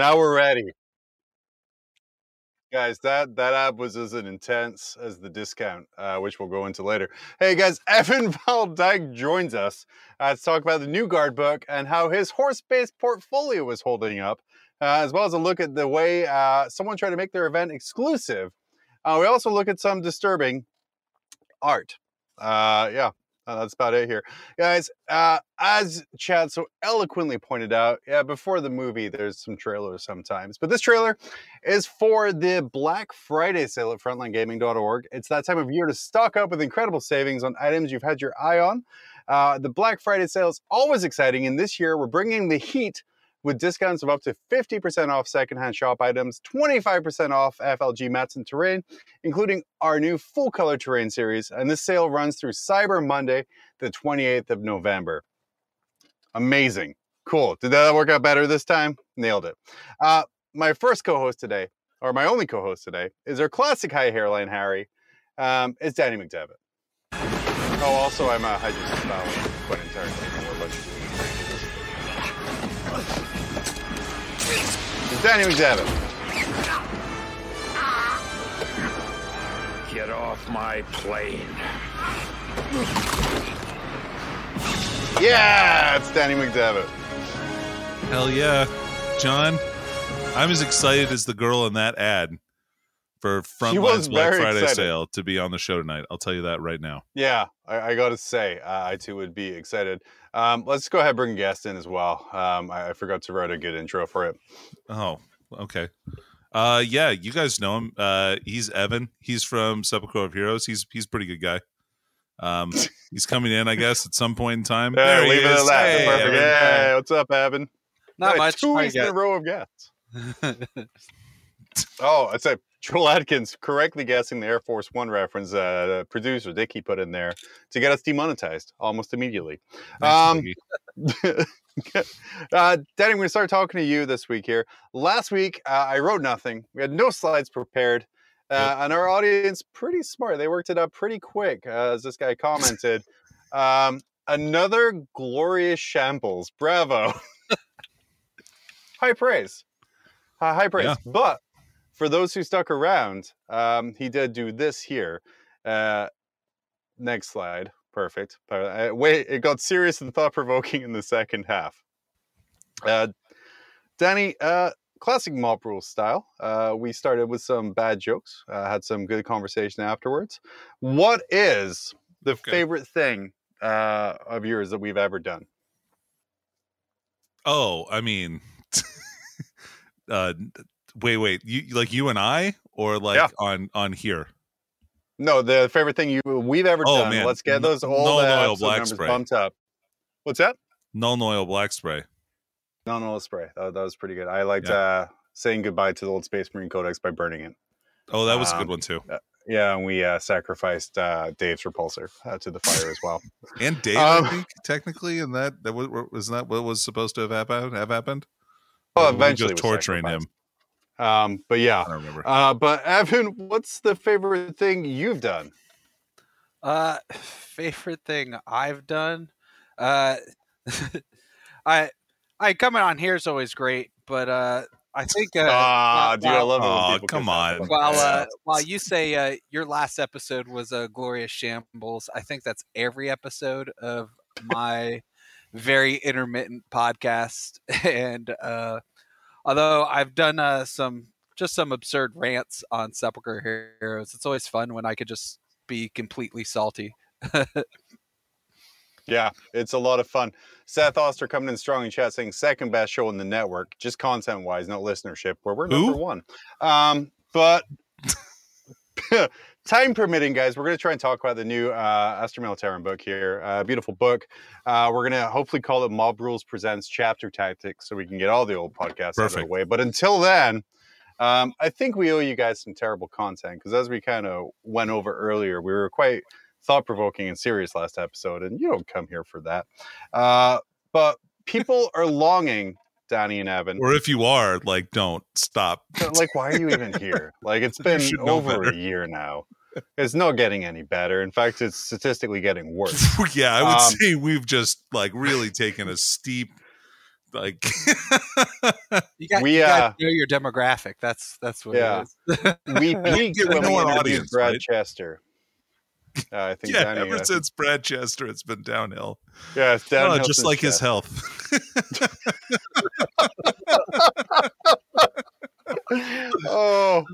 Now we're ready. Guys, that that app was as intense as the discount, uh, which we'll go into later. Hey guys, Evan Dyke joins us uh, to talk about the new guard book and how his horse-based portfolio is holding up, uh, as well as a look at the way uh, someone tried to make their event exclusive. Uh, we also look at some disturbing art. Uh, yeah, uh, that's about it here, guys. Uh, as Chad so eloquently pointed out, yeah, before the movie, there's some trailers sometimes, but this trailer is for the Black Friday sale at FrontlineGaming.org. It's that time of year to stock up with incredible savings on items you've had your eye on. Uh, the Black Friday sale is always exciting, and this year we're bringing the heat with discounts of up to 50% off secondhand shop items, 25% off FLG mats and terrain, including our new full color terrain series. And this sale runs through Cyber Monday, the 28th of November. Amazing. Cool. Did that work out better this time? Nailed it. Uh, my first co host today, or my only co host today, is our classic high hairline Harry. Um, it's Danny McDevitt. Oh, also, I'm a Hydrosis Valley Quentin it's Danny McDevitt. Get off my plane. Yeah, it's Danny McDevitt. Hell yeah. John, I'm as excited as the girl in that ad for Frontline's Black Friday excited. sale to be on the show tonight. I'll tell you that right now. Yeah, I, I got to say, uh, I too would be excited. Um, let's go ahead and bring a guest in as well. Um, I, I, forgot to write a good intro for it. Oh, okay. Uh, yeah, you guys know him. Uh, he's Evan. He's from Sepulchre of Heroes. He's he's a pretty good guy. Um, he's coming in, I guess, at some point in time. Yeah, there leave it at that. Hey, Perfect. Yeah, what's up, Evan? Not much. Two weeks in a row of guests. oh, I said Joel Atkins correctly guessing the Air Force One reference. Uh, producer Dicky put in there to get us demonetized almost immediately. Um, uh, Danny, to start talking to you this week here. Last week, uh, I wrote nothing. We had no slides prepared. Uh. And our audience, pretty smart. They worked it up pretty quick, uh, as this guy commented. um, another glorious shambles. Bravo. high praise. High praise. Yeah. But for those who stuck around, um, he did do this here. Uh, next slide. Perfect. Uh, wait, it got serious and thought provoking in the second half. Uh, Danny, uh, classic mob rule style. Uh, we started with some bad jokes, uh, had some good conversation afterwards. What is the okay. favorite thing uh, of yours that we've ever done? Oh, I mean, uh, wait, wait, you like you and I, or like yeah. on on here? No, the favorite thing you we've ever oh, done. Man. Let's get those old oil black spray. bumped up. What's that? Nuln Oil black spray. Nuln Oil spray. That, that was pretty good. I liked yeah. uh, saying goodbye to the old Space Marine Codex by burning it. Oh, that was um, a good um, one too. Uh, yeah, and we uh, sacrificed uh, Dave's repulsor uh, to the fire as well. and Dave, um, I think, technically, and that that was, was that what was supposed to have happened? Have happened? Well, eventually, just torturing him. Um, but yeah, I remember. Uh, but Evan, what's the favorite thing you've done? Uh, favorite thing I've done. Uh, I, I coming on here is always great, but uh, I think. Uh, ah, dude, I love it. Oh, come on. While uh, while you say uh, your last episode was a glorious shambles, I think that's every episode of my very intermittent podcast, and uh, Although I've done uh, some just some absurd rants on Sepulchre Heroes. It's always fun when I could just be completely salty. yeah, it's a lot of fun. Seth Oster coming in strong in chat saying second best show in the network, just content wise, not listenership, where we're Who? number one. Um, but time permitting, guys, we're going to try and talk about the new uh, Militarum book here. Uh, beautiful book. Uh, we're going to hopefully call it Mob Rules Presents Chapter Tactics so we can get all the old podcasts Perfect. out of the way. But until then, um, I think we owe you guys some terrible content because as we kind of went over earlier, we were quite thought provoking and serious last episode, and you don't come here for that. Uh, but people are longing Danny and Evan. Or if you are, like, don't stop. like, why are you even here? Like, it's been over a year now. It's not getting any better. In fact, it's statistically getting worse. yeah, I would um, say we've just like really taken a steep like You got, We, you got uh, to know your demographic. That's that's what Yeah. it is. we peaked Yeah, we when we our introduced audience, Brad right? Chester. Uh, I think yeah, ever uh, since Brad Chester, it's been downhill. yeah, it's Oh, downhill just like his health. oh,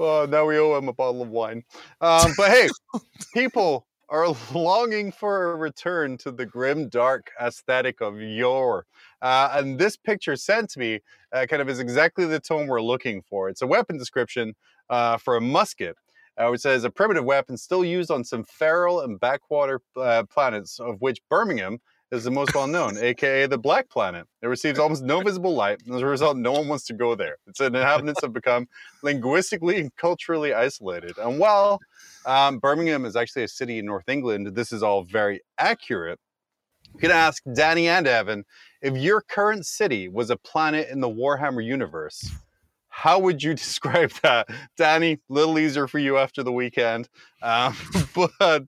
oh, now we owe him a bottle of wine. Um, but hey, people are longing for a return to the grim, dark aesthetic of yore. Uh, and this picture sent to me uh, kind of is exactly the tone we're looking for. It's a weapon description uh, for a musket, uh, which says a primitive weapon still used on some feral and backwater uh, planets, of which Birmingham is the most well known, aka the Black Planet. It receives almost no visible light, and as a result, no one wants to go there. Its inhabitants have become linguistically and culturally isolated. And while um, Birmingham is actually a city in North England, this is all very accurate. You can ask Danny and Evan if your current city was a planet in the Warhammer universe. How would you describe that, Danny? Little easier for you after the weekend, um, but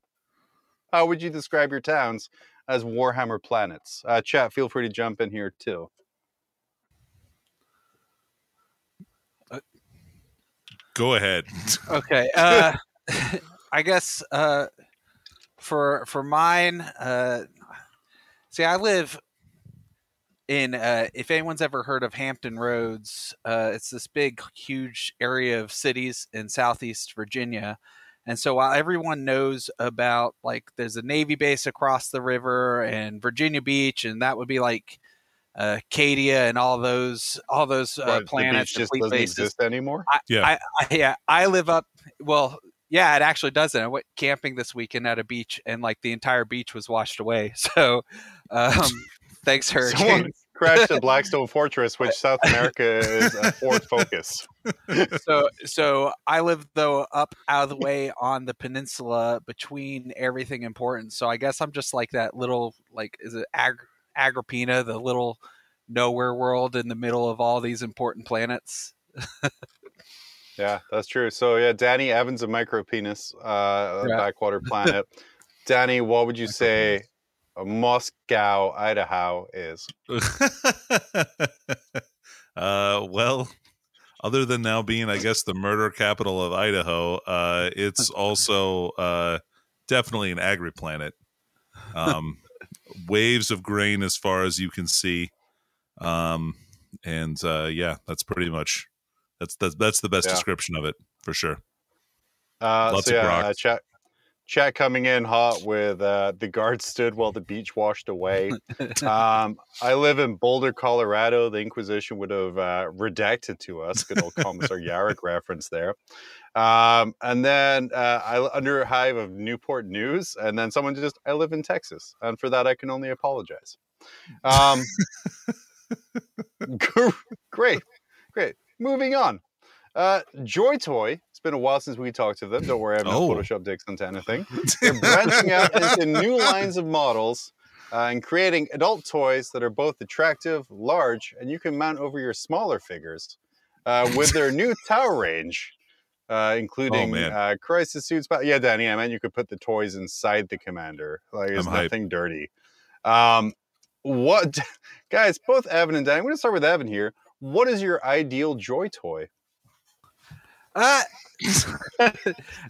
how would you describe your towns as Warhammer planets? Uh, chat, feel free to jump in here too. Go ahead. okay. Uh, I guess uh, for for mine, uh, see, I live in. Uh, if anyone's ever heard of Hampton Roads, uh, it's this big, huge area of cities in Southeast Virginia. And so while everyone knows about like there's a Navy base across the river and Virginia Beach, and that would be like uh, Cadia and all those all those uh, What, the beach planets, just doesn't bases. exist anymore. Yeah. I, I yeah, I live up. Well, yeah, it actually doesn't. I went camping this weekend at a beach, and like the entire beach was washed away. So, um, thanks hurricane. Someone crashed at Blackstone Fortress, which South America is a Ford Focus. so, so I live though up out of the way on the peninsula between everything important. So I guess I'm just like that little like is it Ag- Agripinaa, the little nowhere world in the middle of all these important planets. Yeah, that's true. So yeah, Danny Evans a micro penis, uh, Yeah. backwater planet. Danny, what would you say Moscow, Idaho is? uh, well, other than now being, I guess, the murder capital of Idaho, uh, it's also uh, definitely an agri planet. Um, waves of grain as far as you can see, um, and uh, yeah, that's pretty much that's that's that's the best Yeah. description of it for sure. Uh, Lots so of yeah, grog. uh, chat coming in hot with uh, the guard stood while the beach washed away. um, I live in Boulder, Colorado. The Inquisition would have uh, redacted to us. Good old Commissar Yarrick reference there. Um, and then uh, I under a hive of Newport News, and then someone just I live in Texas, and for that I can only apologize. Um, great, great. Moving on. Uh, Joy Toy. It's been a while since we talked to them. Don't worry, I've not Oh. Photoshop dicks into anything. They're branching out into new lines of models uh, and creating adult toys that are both attractive, large, and you can mount over your smaller figures uh, with their new Tau range, uh, including man. uh, crisis suits. But yeah, Danny, I mean, you could put the toys inside the commander. Like, there's I'm hyped. nothing dirty. Um, what, guys? Both Evan and Danny. I'm going to start with Evan here. What is your ideal joy toy? Uh,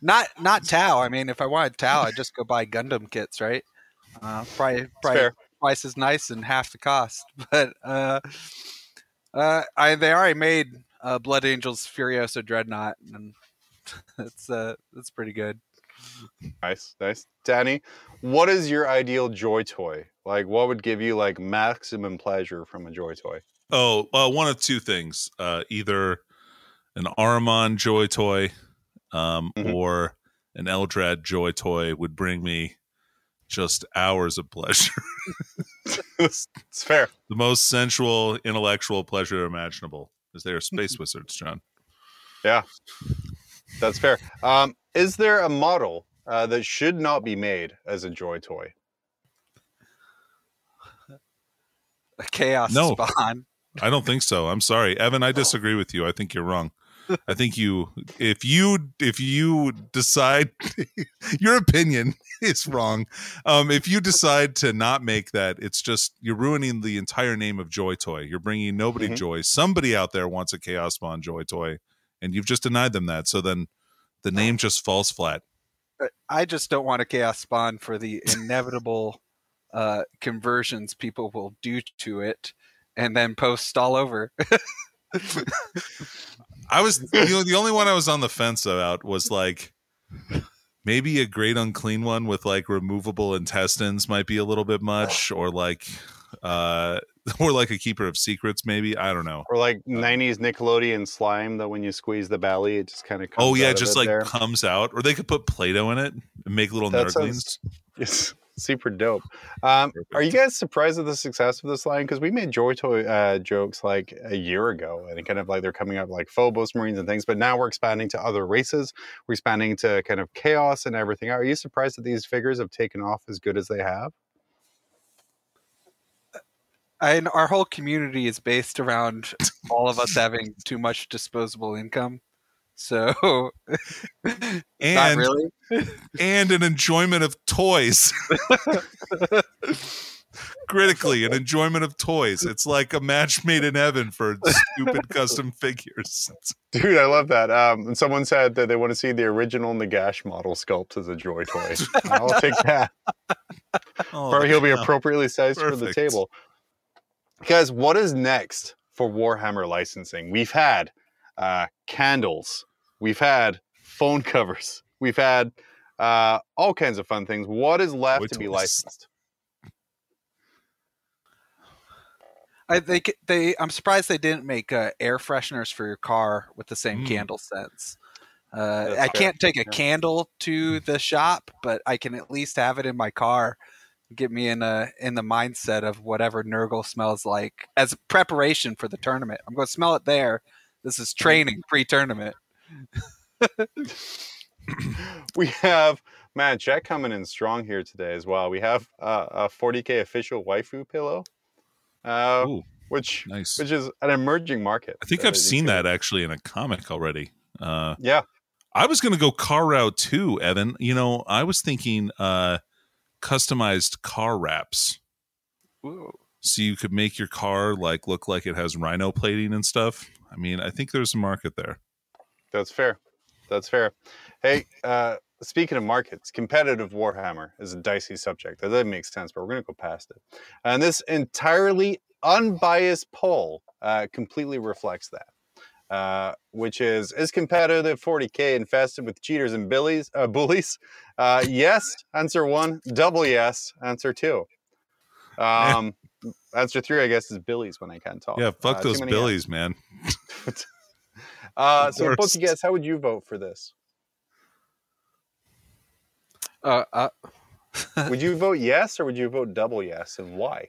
not not Tau. I mean, if I wanted Tau, I'd just go buy Gundam kits, right? Uh, probably probably fair. twice as nice and half the cost. But uh, uh, I they already made uh, Blood Angels Furiosa Dreadnought, and that's uh that's pretty good. Nice, nice. Danny, what is your ideal joy toy? Like, what would give you like maximum pleasure from a joy toy? Oh, well, one of two things: uh, either an Ahriman Joy toy, um, Mhm. or an Eldrad Joy toy would bring me just hours of pleasure. it's it's fair. the most sensual, intellectual pleasure imaginable. Is they are Mm-hmm. space wizards, John? Yeah, that's fair. Um, is there a model uh, that should not be made as a joy toy? A chaos No. spawn. I don't think so. I'm sorry, Evan. I disagree with you. I think you're wrong. I think you if you if you decide your opinion is wrong. Um, if you decide to not make that, it's just you're ruining the entire name of Joy Toy. You're bringing nobody Mhm. joy. Somebody out there wants a Chaos Spawn Joy Toy, and you've just denied them that. So then the name just falls flat. I just don't want a chaos spawn for the inevitable uh, conversions people will do to it, and then post all over. I was you know the only one I was on the fence about was like maybe a great unclean one with like removable intestines might be a little bit much or like uh or like a keeper of secrets maybe I don't know. Or like '90s Nickelodeon slime that when you squeeze the belly, it just kind of. Oh yeah, just like there. comes out or they could put Play-Doh in it and make little That nurglings. sounds it's super dope. Um, are you guys surprised at the success of this line? Because we made Joy Toy uh, jokes like a year ago, and kind of like they're coming up like Phobos Marines and things. But now we're expanding to other races. We're expanding to kind of chaos and everything. Are you surprised that these figures have taken off as good as they have? and our whole community is based around all of us having too much disposable income. So, not And really. and an enjoyment of toys. Critically, an enjoyment of toys. It's like a match made in heaven for stupid custom figures. Dude, I love that. Um, and someone said that they want to see the original Nagash model sculpt as a Joy Toy. I'll take that. Oh, or he'll be appropriately sized for the table. Guys, what is next for Warhammer licensing? We've had uh, candles, we've had phone covers, we've had uh, all kinds of fun things. What is left Toy to be licensed? I think they. I'm surprised they didn't make uh, air fresheners for your car with the same Mm. candle scents. Uh, I can't take a Yeah. candle to the shop, but I can at least have it in my car. Get me in a in the mindset of whatever Nurgle smells like as a preparation for the tournament. I'm going to smell it there. This is training pre-tournament. we have man Jack coming in strong here today as well. We have uh, a 40k official waifu pillow, uh, Ooh, which nice. which is an emerging market. I think I've seen gonna- that actually in a comic already. Uh, Yeah, I was going to go car route too, Evan. You know, I was thinking uh, customized car wraps. Ooh. So you could make your car like look like it has rhino plating and stuff. I mean, I think there's a market there. That's fair. That's fair. Hey, uh, speaking of markets, competitive Warhammer is a dicey subject. That doesn't make sense, but we're going to go past it. And this entirely unbiased poll uh, completely reflects that. Uh, which is is competitive 40k infested with cheaters and billies, uh, bullies? Uh, yes, answer one. Double yes, answer two. Um, answer three, I guess, is Billy's when I can't talk. Yeah, fuck Uh, those Billy's, yes. man. Uh, so, both course. you guys, how would you vote for this? Uh, uh, would you vote yes or would you vote double yes and why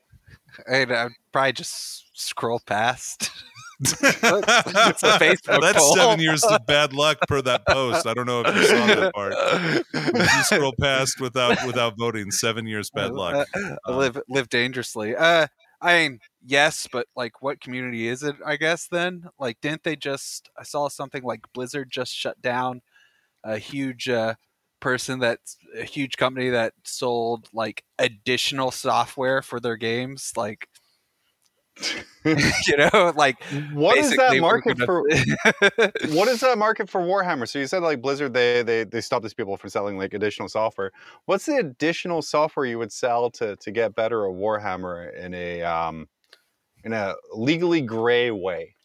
and I'd probably just scroll past. It's a Facebook That's poll. seven years of bad luck per that post. I don't know if you saw that part. If you scroll past without without voting, seven years bad luck. Uh, live live dangerously. Uh, I mean, yes, but like, what community is it? I guess then, like, didn't they just? I saw something like Blizzard just shut down a huge uh, person that a huge company that sold like additional software for their games, like. you know, like what is that market for gonna- what is that market for warhammer? So you said like blizzard they they they stop these people from selling like additional software. What's the additional software you would sell to to get better at warhammer in a um in a legally gray way?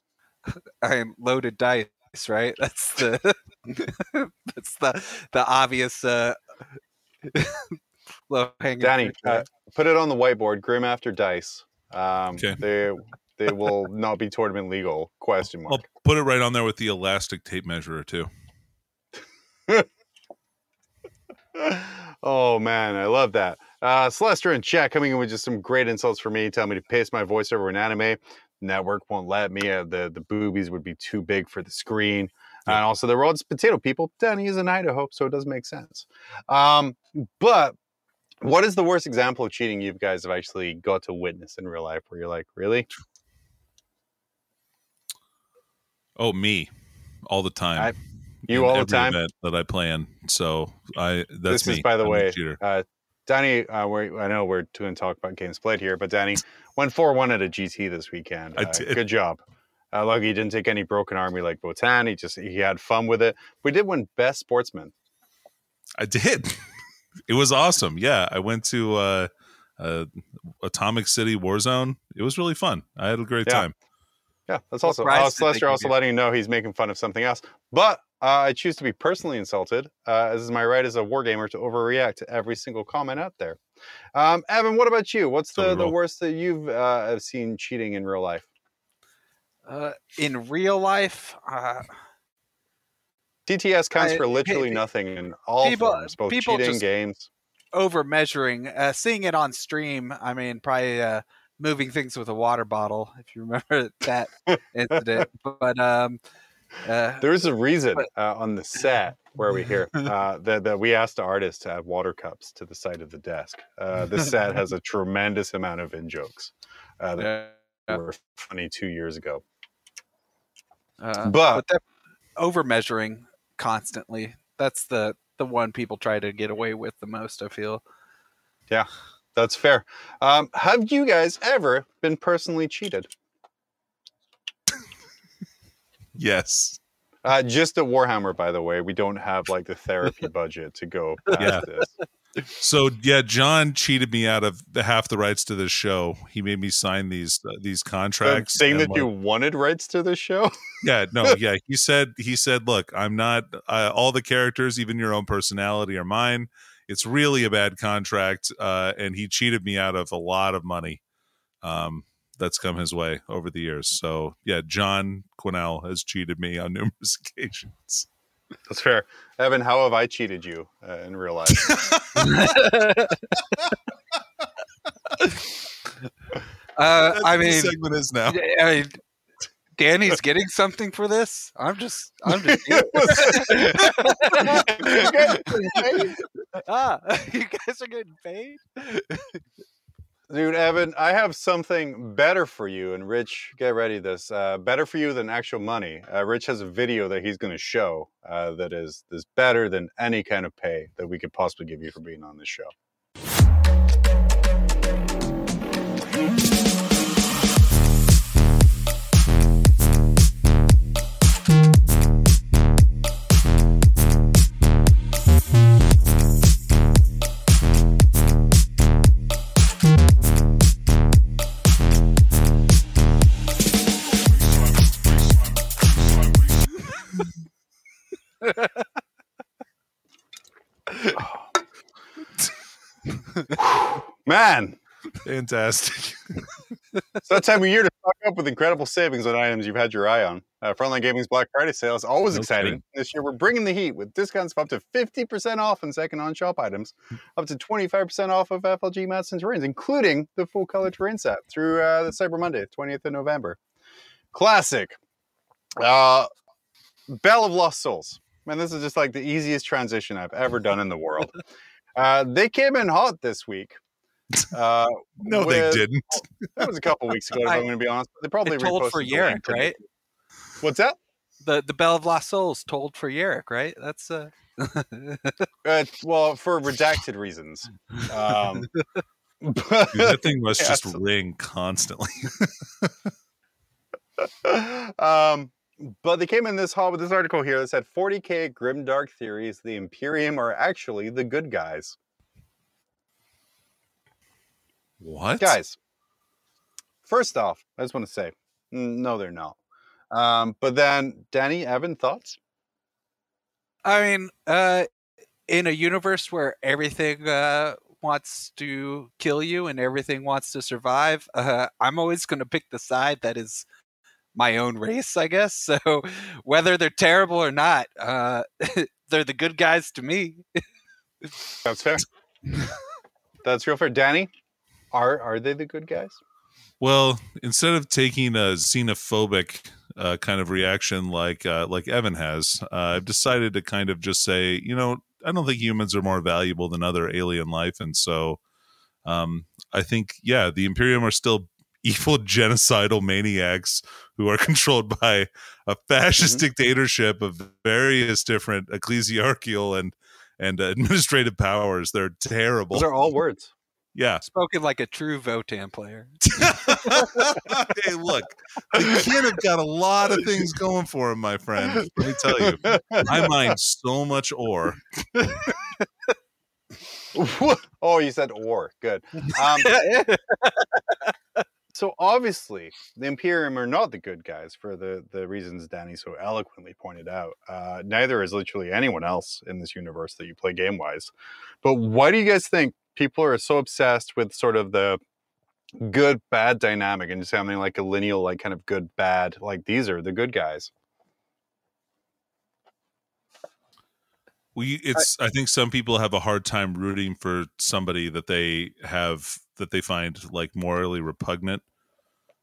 I am loaded dice, right? That's the that's the the obvious uh low hanging danny uh, put it on the whiteboard grim after dice um Okay. they they will not be tournament legal question mark I'll put it right on there with the elastic tape measure too. oh man, I love that. Uh, Celestra and chat coming in with just some great insults for me, telling me to paste my voice over an anime. Network won't let me. Uh, the the boobies would be too big for the screen. Yeah. And also, the world's potato people. Danny is in Idaho, so it doesn't make sense. Um, but what is the worst example of cheating you guys have actually got to witness in real life where you're like, really? Oh, me. all the time. I- You all the time. event that I plan. So I that's this me. is, by the I'm way, uh, Danny. Uh, I know we're doing talk about games played here, but Danny went four one at a GT this weekend. I Uh, did. Good job. Uh, lucky he didn't take any broken army like Votan. He just he had fun with it. We did win best sportsman. I did. it was awesome. Yeah, I went to uh, uh, Atomic City Warzone. It was really fun. I had a great Yeah. time. Yeah, that's What also prize Alex did they Lester also letting you know he's making fun of something else. But uh, I choose to be personally insulted, uh, as is my right as a wargamer to overreact to every single comment out there. Um, Evan, what about you? What's the, the worst that you've uh, seen cheating in real life? Uh, in real life, TTS counts I- for literally nothing in all people- forms, both people cheating, games. over measuring, uh, seeing it on stream. I mean, probably uh, moving things with a water bottle, if you remember that incident. But um, uh, There's a reason But- uh, on the set where we hear uh, that, that we asked the artist to add water cups to the side of the desk. Uh, this set has a tremendous amount of in jokes uh, that Yeah. were funny two years ago. uh, But- that over measuring constantly. That's the the one people try to get away with the most. I feel. Yeah, that's fair. Um, have you guys ever been personally cheated? Yes. Uh, just at Warhammer, by the way. We don't have like the therapy budget to go past Yeah. this. So yeah, John cheated me out of the half the rights to this show. He made me sign these uh, these contracts. saying that like- you wanted rights to the show. yeah no yeah he said he said look i'm not uh, all the characters even your own personality are mine it's really a bad contract uh, and he cheated me out of a lot of money um, that's come his way over the years so yeah john quinnell has cheated me on numerous occasions That's fair. Evan, how have I cheated you uh, in real life? Uh, I mean, segment is now I mean, Danny's getting something for this. I'm just, I'm just. ah, you guys are getting paid. Dude, Evan, I have something better for you. And Rich, get ready this. Uh, better for you than actual money. Uh, Rich has a video that he's going to show uh, that is, is better than any kind of pay that we could possibly give you for being on this show. Man, fantastic it's that time of year to stock up with incredible savings on items you've had your eye on. Uh, Frontline Gaming's Black Friday sale is always No exciting. kidding. This year, we're bringing the heat with discounts of up to 50% off on second on shop items, up to 25% off of FLG mats and terrains, including the full color terrain set through uh, the Cyber Monday, 20th of November. Classic. Uh, Bell of Lost Souls. Man, this is just like the easiest transition I've ever done in the world. Uh, they came in hot this week. Uh, no with- they didn't that was a couple weeks ago. If I- I'm going to be honest. They probably It told for the link right? What's that? The the Bell of Lost Souls tolled for Yarrick, right? That's uh. Uh, well, for redacted reasons. Um, Dude, that thing must Yeah, just so- ring constantly um, but they came in this hall with this article here that said 40k grimdark theories. The Imperium are actually the good guys. What Guys, first off, I just want to say, no, they're not. Um, but then, Danny, Evan, thoughts? I mean, uh, in a universe where everything uh, wants to kill you and everything wants to survive, uh, I'm always going to pick the side that is my own race, I guess. So whether they're terrible or not, uh, they're the good guys to me. That's fair. That's real fair. Danny, are are they the good guys? Well, instead of taking a xenophobic uh, kind of reaction like uh, like Evan has, uh, I've decided to kind of just say, you know, I don't think humans are more valuable than other alien life, and so um, I think, yeah, the Imperium are still evil genocidal maniacs who are controlled by a fascist Mm-hmm. dictatorship of various different ecclesiarchal and and administrative powers. They're terrible. Those are all words. Yeah. Spoken like a true Votan player. hey, look, the kid have got a lot of things going for him, my friend. Let me tell you, I mine so much ore. oh, you said or. Good. Um, so obviously, the Imperium are not the good guys for the the reasons Danny so eloquently pointed out. Uh, neither is literally anyone else in this universe that you play game wise. But why do you guys think people are so obsessed with sort of the good bad dynamic and just having like a lineal like kind of good bad like these are the good guys We it's I think some people have a hard time rooting for somebody that they have that they find like morally repugnant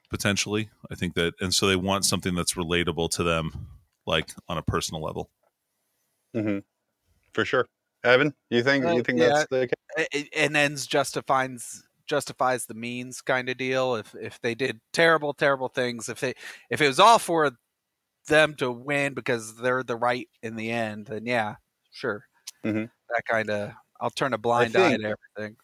potentially. I think that and so they want something that's relatable to them like on a personal level. mm-hmm. for sure evan you think Uh, you think yeah. that's the A- and ends justifies justifies the means kind of deal. If if they did terrible, terrible things, if they if it was all for them to win because they're the right in the end, then yeah, sure. Mhm. That kind of I'll turn a blind think- eye to everything.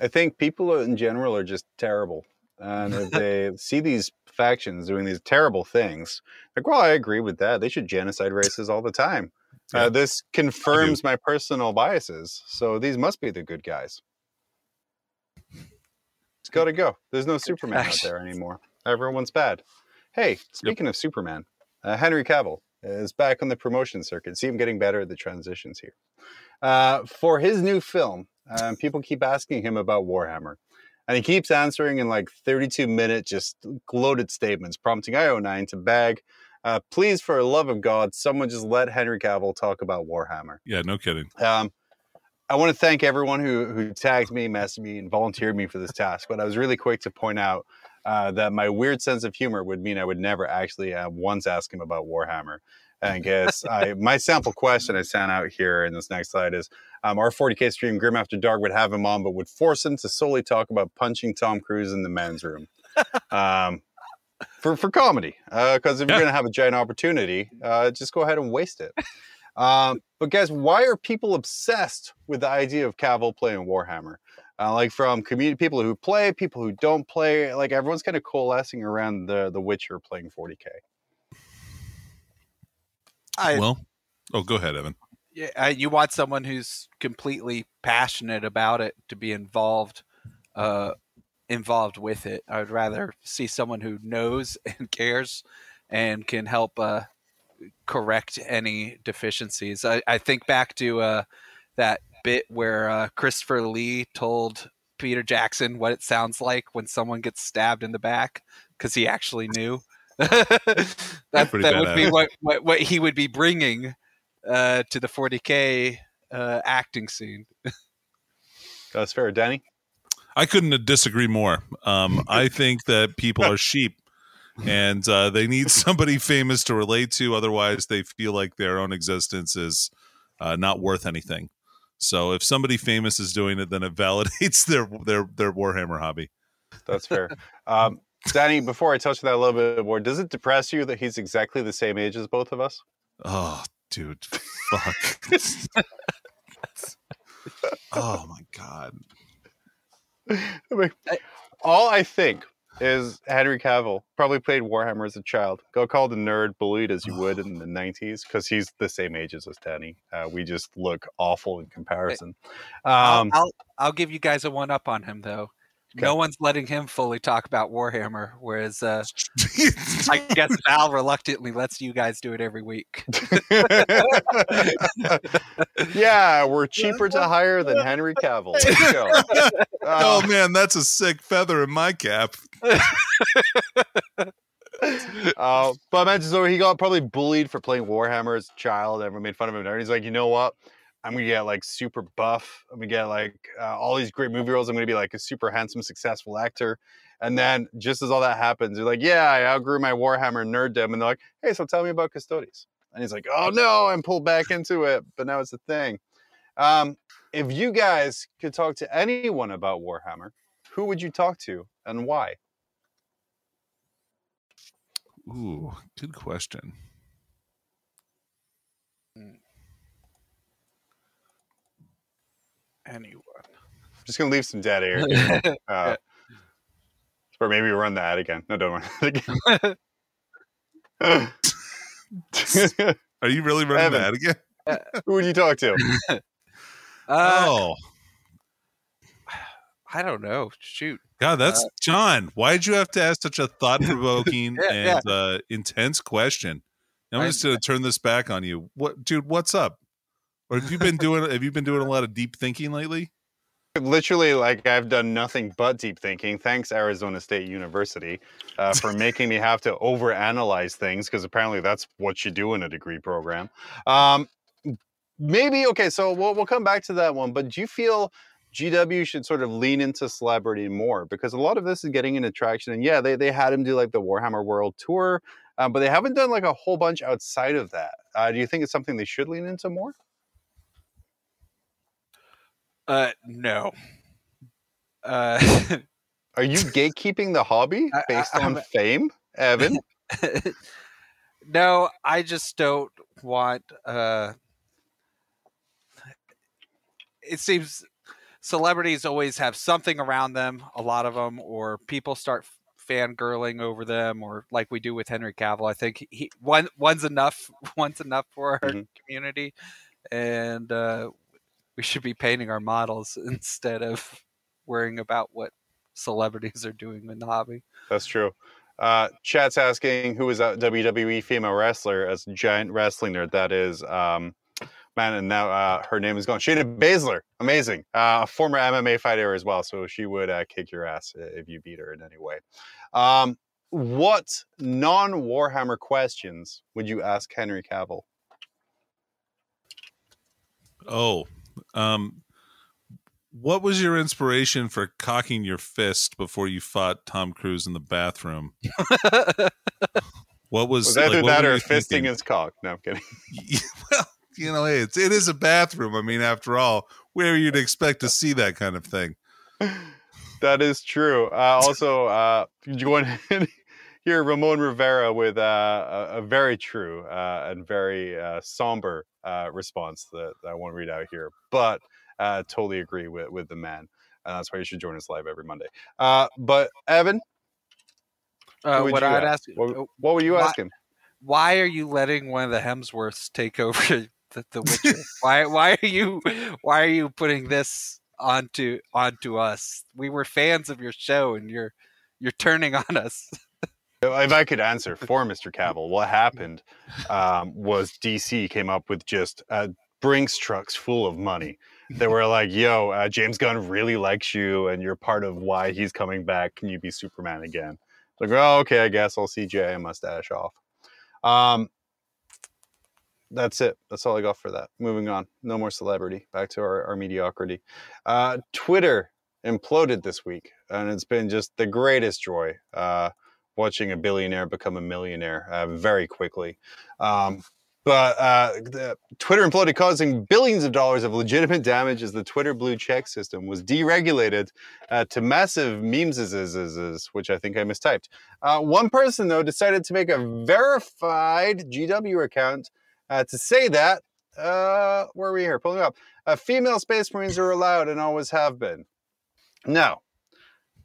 I think people in general are just terrible. And if they see these factions doing these terrible things, like, well, I agree with that. They should genocide races all the time. Yeah. Uh, this confirms my personal biases. So these must be the good guys. It's got to go. There's no Superman out there anymore. Everyone's bad. Hey, speaking of Superman, uh, Henry Cavill is back on the promotion circuit. See him getting better at the transitions here. Uh, for his new film, um, people keep asking him about Warhammer. And he keeps answering in like 32 minute, just gloated statements, prompting IO9 to beg, uh, please, for the love of God, someone just let Henry Cavill talk about Warhammer. Yeah, no kidding. Um, I want to thank everyone who, who tagged me, messaged me, and volunteered me for this task. But I was really quick to point out uh, that my weird sense of humor would mean I would never actually uh, once ask him about Warhammer. And I guess I, my sample question I sent out here in this next slide is um, our 40K stream, Grim After Dark, would have him on, but would force him to solely talk about punching Tom Cruise in the men's room. Um, for, for comedy, because if Yeah. you're going to have a giant opportunity, uh, just go ahead and waste it. Um, but guys, why are people obsessed with the idea of Cavill playing Warhammer? Uh, like from community people who play, people who don't play, like everyone's kind of coalescing around the the Witcher playing 40k. I, well, oh, go ahead, Evan. yeah, I, you want someone who's completely passionate about it to be involved, uh, involved with it. I would rather see someone who knows and cares and can help uh, correct any deficiencies. I, I think back to uh, that bit where uh, Christopher Lee told Peter Jackson what it sounds like when someone gets stabbed in the back because he actually knew. that Pretty that would be what, what, what he would be bringing uh, to the 40k uh, acting scene. That's fair, Danny. I couldn't disagree more. Um, I think that people are sheep, and uh, they need somebody famous to relate to. Otherwise, they feel like their own existence is uh, not worth anything. So, if somebody famous is doing it, then it validates their their their Warhammer hobby. That's fair. um, Danny, before I touch on that a little bit more, does it depress you that he's exactly the same age as both of us? Oh, dude, fuck. oh my god. I mean, all I think is Henry Cavill probably played Warhammer as a child. Go called a nerd, bullied as you would in the 90s because he's the same ages as us, Danny. Uh, we just look awful in comparison. I'll, Um, I'll I'll give you guys a one up on him though. No one's letting him fully talk about Warhammer, whereas uh, I guess Val reluctantly lets you guys do it every week. yeah, we're cheaper to hire than Henry Cavill. Let's oh Uh, man, that's a sick feather in my cap. uh, but imagine so he got probably bullied for playing Warhammer as a child. Everyone made fun of him. And he's like, you know what? I'm gonna get like super buff. I'm gonna get like uh, all these great movie roles. I'm gonna be like a super handsome, successful actor. And then just as all that happens, they're like, yeah, I outgrew my Warhammer nerddom. And they're like, hey, so tell me about Custodes. And he's like, oh no, I'm pulled back into it. But now it's a thing. Um, if you guys could talk to anyone about Warhammer, who would you talk to and why? Ooh, good question. Anyone. just gonna leave some dead air. here. Uh, or maybe run that again. No, don't run that again. Are you really running Evan. that again? Who would you talk to? Uh, oh, I don't know. Shoot. God, that's John. Why'd you have to ask such a thought provoking Yeah, and Uh, intense question? I'm I- just gonna turn this back on you. What, dude? What's up? Or have you been doing? have you been doing a lot of deep thinking lately? Literally, like I've done nothing but deep thinking. Thanks, Arizona State University, uh, for making me have to overanalyze things because apparently that's what you do in a degree program. Um, maybe okay, so we'll we'll come back to that one. But do you feel GW should sort of lean into celebrity more because a lot of this is getting into traction? And yeah, they they had him do like the Warhammer World Tour, um, but they haven't done like a whole bunch outside of that. Uh, do you think it's something they should lean into more? Uh, no. Uh, Are you gatekeeping the hobby I- I- based on fame, Evan? no, I just don't want. Uh, it seems celebrities always have something around them, a lot of them, or people start fangirling over them, or like we do with Henry Cavill. I think he one one's enough. One's enough for our Mhm. community, and uh, we should be painting our models instead of worrying about what celebrities are doing in the hobby. That's true. Uh, chat's asking who is a WWE female wrestler as giant wrestling nerd. That is, um, man, and now uh, her name is gone. Shayna Baszler, amazing, uh, a former MMA fighter as well. So she would uh, kick your ass if you beat her in any way. Um, what non Warhammer questions would you ask Henry Cavill? Oh, um, what was your inspiration for cocking your fist before you fought Tom Cruise in the bathroom? What was, Was either what that or you fisting thinking? his cock? No, I'm kidding. well, you know, it's it is a bathroom. I mean, after all, where you'd expect to see that kind of thing. That is true. Uh, also, uh, join in here, Ramon Rivera with uh, a, a very true uh, and very uh, somber uh, response that, that I won't read out here, but uh, totally agree with, with the man. And that's why you should join us live every Monday. Uh, but Evan, Uh, what you I'd ask? ask, what, what would you why- ask him? why are you letting one of the Hemsworths take over the, the Witcher? why why are you why are you putting this onto onto us? We were fans of your show, and you're you're turning on us. If I could answer for Mr. Cavill, what happened um, was DC came up with just uh, Brinks trucks full of money. They were like, "Yo, uh, James Gunn really likes you, and you're part of why he's coming back. Can you be Superman again?" Like, oh, okay, I guess I'll CGI a mustache off. Um, that's it. That's all I got for that. Moving on. No more celebrity. Back to our, our mediocrity. Uh, Twitter imploded this week, and it's been just the greatest joy. Uh, watching a billionaire become a millionaire uh, very quickly. Um, but uh, Twitter imploded, causing billions of dollars of legitimate damage as the Twitter blue check system was deregulated uh, to massive memes, which I think I mistyped. Uh, one person, though, decided to make a verified GW account uh, to say that. Uh, where are we here? Pulling up. Female Space Marines are allowed and always have been. Now,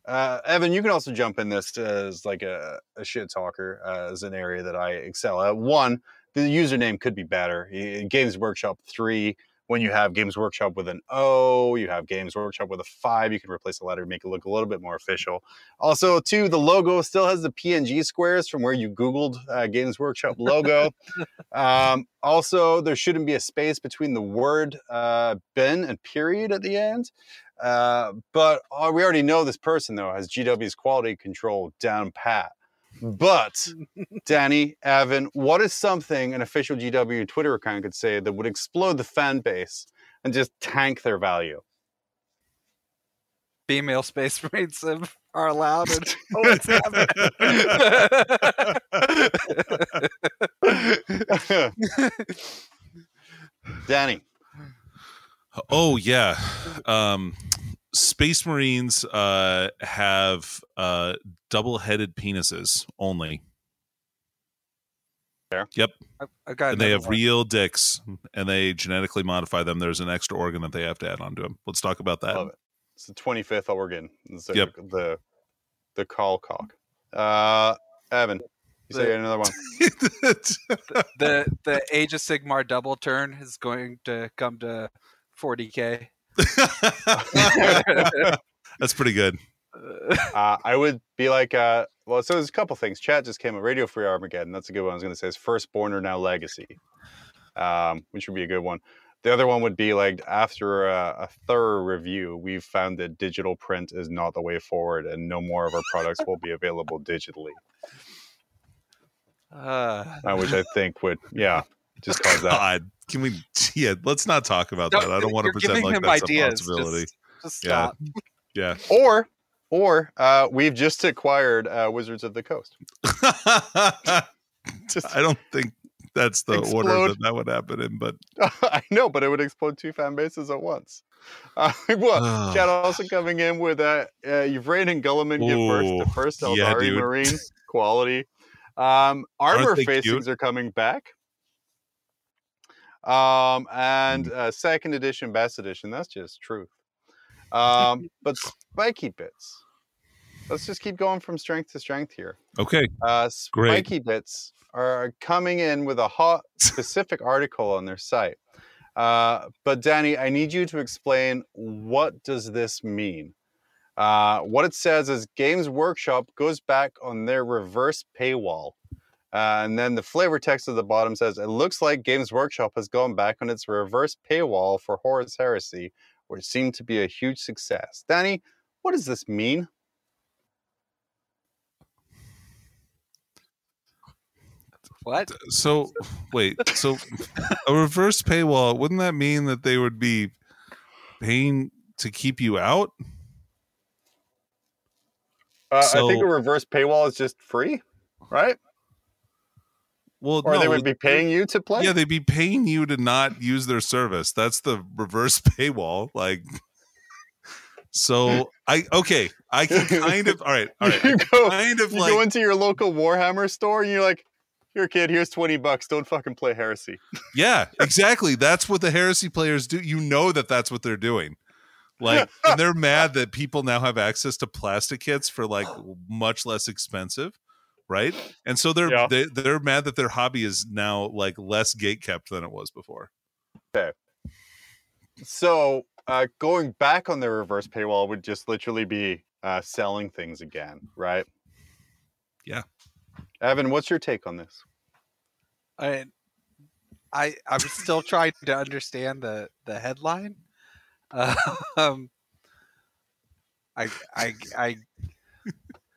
uh, Evan, you can also jump in this as like a, a shit talker uh, as an area that I excel at. One, the username could be better. Games Workshop 3, when you have Games Workshop with an O, you have Games Workshop with a 5, you can replace the letter, make it look a little bit more official. Also, two, the logo still has the PNG squares from where you Googled uh, Games Workshop logo. um, also, there shouldn't be a space between the word uh, bin and period at the end. Uh, but uh, we already know this person though has GW's quality control down pat. But Danny, Evan, what is something an official GW Twitter account could say that would explode the fan base and just tank their value? Female Space Marines are allowed and always have Danny, Oh yeah, um, Space Marines uh, have uh, double-headed penises only. Yep. I, I got and they have one. real dicks, and they genetically modify them. There's an extra organ that they have to add onto them. Let's talk about that. Love it. It's the 25th organ. It's the, Yep. the the call cock. Uh, Evan, you say The- another one. the the Age of Sigmar double turn is going to come to 40k. That's pretty good. Uh, I would be like, uh, well, so there's a couple things. Chat just came up. Radio Free Armageddon. That's a good one. I was going to say is Firstborn or now Legacy, um, which would be a good one. The other one would be like after a, a thorough review, we've found that digital print is not the way forward, and no more of our products will be available digitally. Uh, Uh, which I think would, yeah, just. God, can we? Yeah, let's not talk about that. I don't want to pretend like that's ideas. a possibility. Just, just Yeah. stop. Yeah. Or, or uh, we've just acquired uh, Wizards of the Coast. Just, I don't think that's the order that that would happen in, but I know, but it would explode two fan bases at once. Uh, well, Chad also coming in with uh, uh, and Guilliman give birth to first yeah, Eldari dude. Marine quality. Um, armor facings cute? are coming back. Um, and Hmm. uh, second edition, best edition. That's just truth. Um, but spikey bits. Let's just keep going from strength to strength here. okay. Uh, Great. Spikey Bits are coming in with a hot specific article on their site. Uh, but Danny, I need you to explain what does this mean? Uh, what it says is Games Workshop goes back on their reverse paywall. Uh, and then the flavor text at the bottom says, It looks like Games Workshop has gone back on its reverse paywall for Horus Heresy, which seemed to be a huge success. Danny, what does this mean? What? So wait, so a reverse paywall wouldn't that mean that they would be paying to keep you out? Uh, I think a reverse paywall is just free, right? Well, Or no, they would be paying you to play. Yeah, they'd be paying you to not use their service. That's the reverse paywall. Like, so I okay, I can kind of all right, all right, you go, kind of you like go into your local Warhammer store and you're like, "Here, kid, here's twenty bucks. Don't fucking play Heresy." Yeah, exactly. That's what the heresy players do. You know that that's what they're doing. Like, and they're mad that people now have access to plastic kits for like much less expensive, right? And so they're Yeah. they, they're mad that their hobby is now like less gate kept than it was before. Okay. So uh, going back on the reverse paywall would just literally be uh, selling things again, right? Yeah. Evan, what's your take on this? I, I I'm still trying to understand the the headline. Um, I I I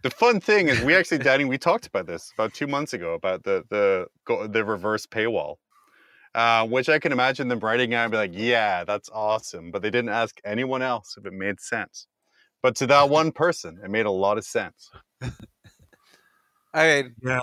The fun thing is, we actually, Danny, we talked about this about two months ago about the the go- the reverse paywall, uh, which I can imagine them writing out and be like, "Yeah, that's awesome," but they didn't ask anyone else if it made sense. But to that one person, it made a lot of sense. I mean, Yeah.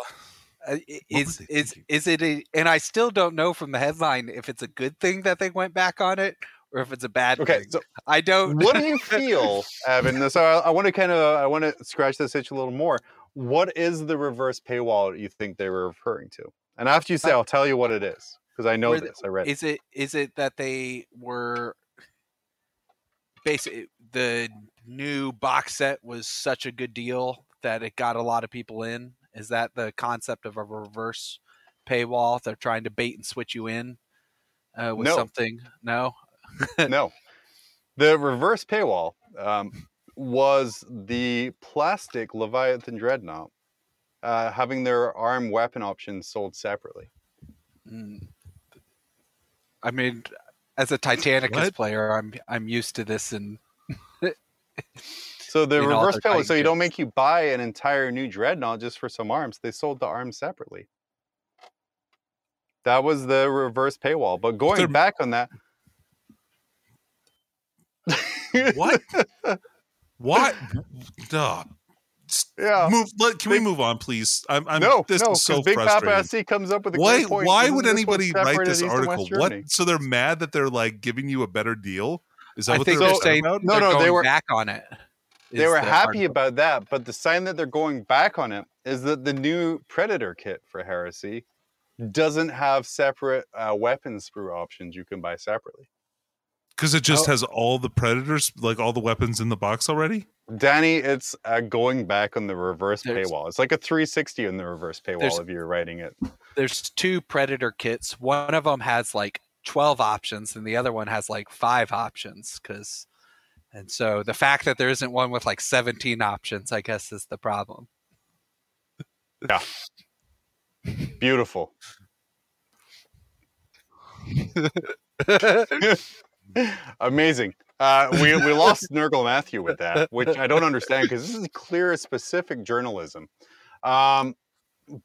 uh, i- What is was they is is it a, and I still don't know from the headline if it's a good thing that they went back on it or if it's a bad thing. Okay, thing. so I don't. what do you feel, Evan? So I, I want to kind of I want to scratch this itch a little more. What is the reverse paywall you think they were referring to? And after you say, I'll tell you what it is because I know this. I read. it. is it is it that they were basically the new box set was such a good deal that it got a lot of people in is that the concept of a reverse paywall they're trying to bait and switch you in uh, with No. something no no. The reverse paywall um, was the plastic Leviathan Dreadnought uh, having their arm weapon options sold separately. Mm. i mean as a titanicus What? player i'm i'm used to this and So the reverse paywall, so you don't make you buy an entire new Dreadnought just for some arms. They sold the arms separately. That was the reverse paywall. But going They're- back on that, What? what? Duh. Yeah. Move. Let, can we move on, please? I'm. I'm no, this no, is so Big Papa frustrating. SC comes up with a Why? point. Why would anybody write this East and West article? What? So they're mad that they're like giving you a better deal? Is that i what think they're they're So- saying about? No, they're no, they were- back on it They were the happy article. about that, but the sign that they're going back on it is that the new Predator kit for Heresy doesn't have separate uh, weapon sprue options you can buy separately. Because it just Oh. has all the predators, like all the weapons in the box already. Danny, it's uh, going back on the reverse There's- paywall. It's like a 360 on the reverse paywall if you're writing it. There's two predator kits. One of them has like 12 options, and the other one has like five options. Because, and so the fact that there isn't one with like 17 options, I guess, is the problem. Yeah. Beautiful. Amazing. Uh, we, we lost Nurgle Matthew with that, which I don't understand because this is clear specific journalism. Um,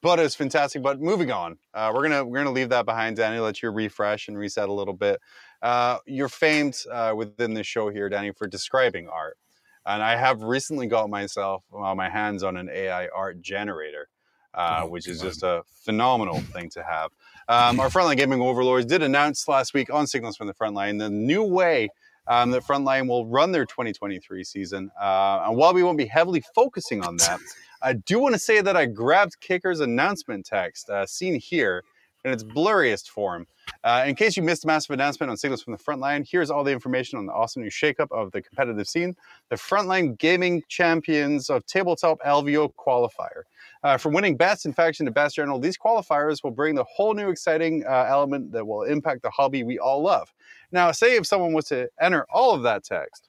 but it's fantastic. But moving on, uh, we're gonna we're gonna leave that behind, Danny. Let you refresh and reset a little bit. Uh, you're famed uh, within the show here, Danny, for describing art, and I have recently got myself uh, my hands on an AI art generator, uh, Oh, which is God. just a phenomenal thing to have. Um, our Frontline Gaming Overlords did announce last week on Signals from the Frontline the new way um, that Frontline will run their 2023 season. Uh, and while we won't be heavily focusing on that, I do want to say that I grabbed Kicker's announcement text uh, seen here in its blurriest form. Uh, in case you missed a massive announcement on Signals from the Frontline, here's all the information on the awesome new shakeup of the competitive scene. The Frontline Gaming Champions of Tabletop LVO qualifier. Uh, from winning best in faction to best general, these qualifiers will bring the whole new exciting uh, element that will impact the hobby we all love. Now, say if someone was to enter all of that text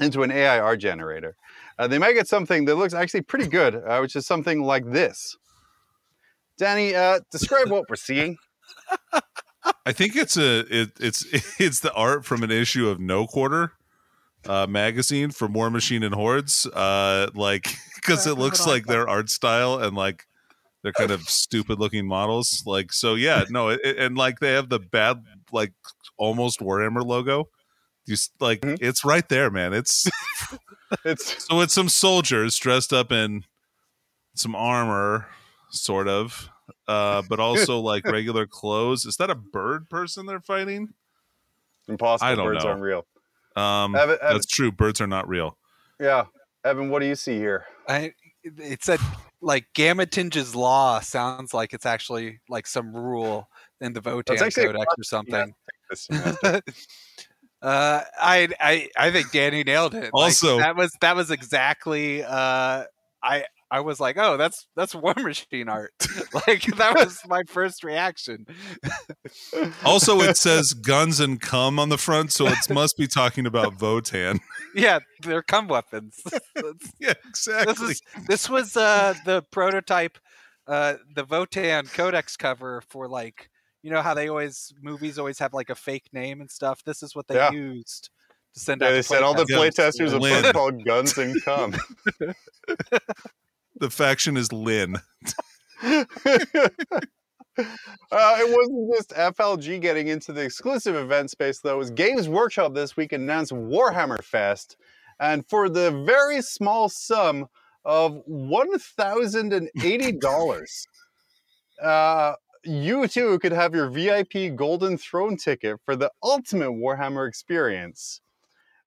into an AI art generator, uh, they might get something that looks actually pretty good, uh, which is something like this. Danny, uh, describe what we're seeing. I think it's a it, it's it's the art from an issue of No Quarter uh, magazine for Warmachine and Hordes. Uh, like because it looks like their art style and like they're kind of stupid looking models. Like so, yeah, no, it, and like they have the bad like almost Warhammer logo. You like Mhm. it's right there, man. It's It's so it's some soldiers dressed up in some armor, sort of, uh, but also like regular clothes. Is that a bird person they're fighting? impossible. I don't Birds know. aren't real. Um, Evan, Evan, that's true. Birds are not real. yeah, Evan, what do you see here? I, it said like Gammatinge's law sounds like it's actually like some rule in the Votan Codex or something. Uh, I I I think Danny nailed it. Like, Also- that was that was exactly. Uh, I I was like, oh, that's that's Warmachine art. like that was my first reaction. Also, it says guns and cum on the front, so it must be talking about Votan. yeah, they're cum weapons. That's- yeah, this exactly. is this was uh the prototype, uh the Votan Codex cover for like you know how they always movies always have like a fake name and stuff. This is what they Yeah. used to send Yeah, out. they to said all the playtesters. playtesters of book called Guns and Cum. The faction is Lynn. Uh, it wasn't just FLG getting into the exclusive event space, though. It was Games Workshop this week announced Warhammer Fest, and for the very small sum of one thousand and eighty dollars, uh, you too could have your VIP Golden Throne ticket for the ultimate Warhammer experience.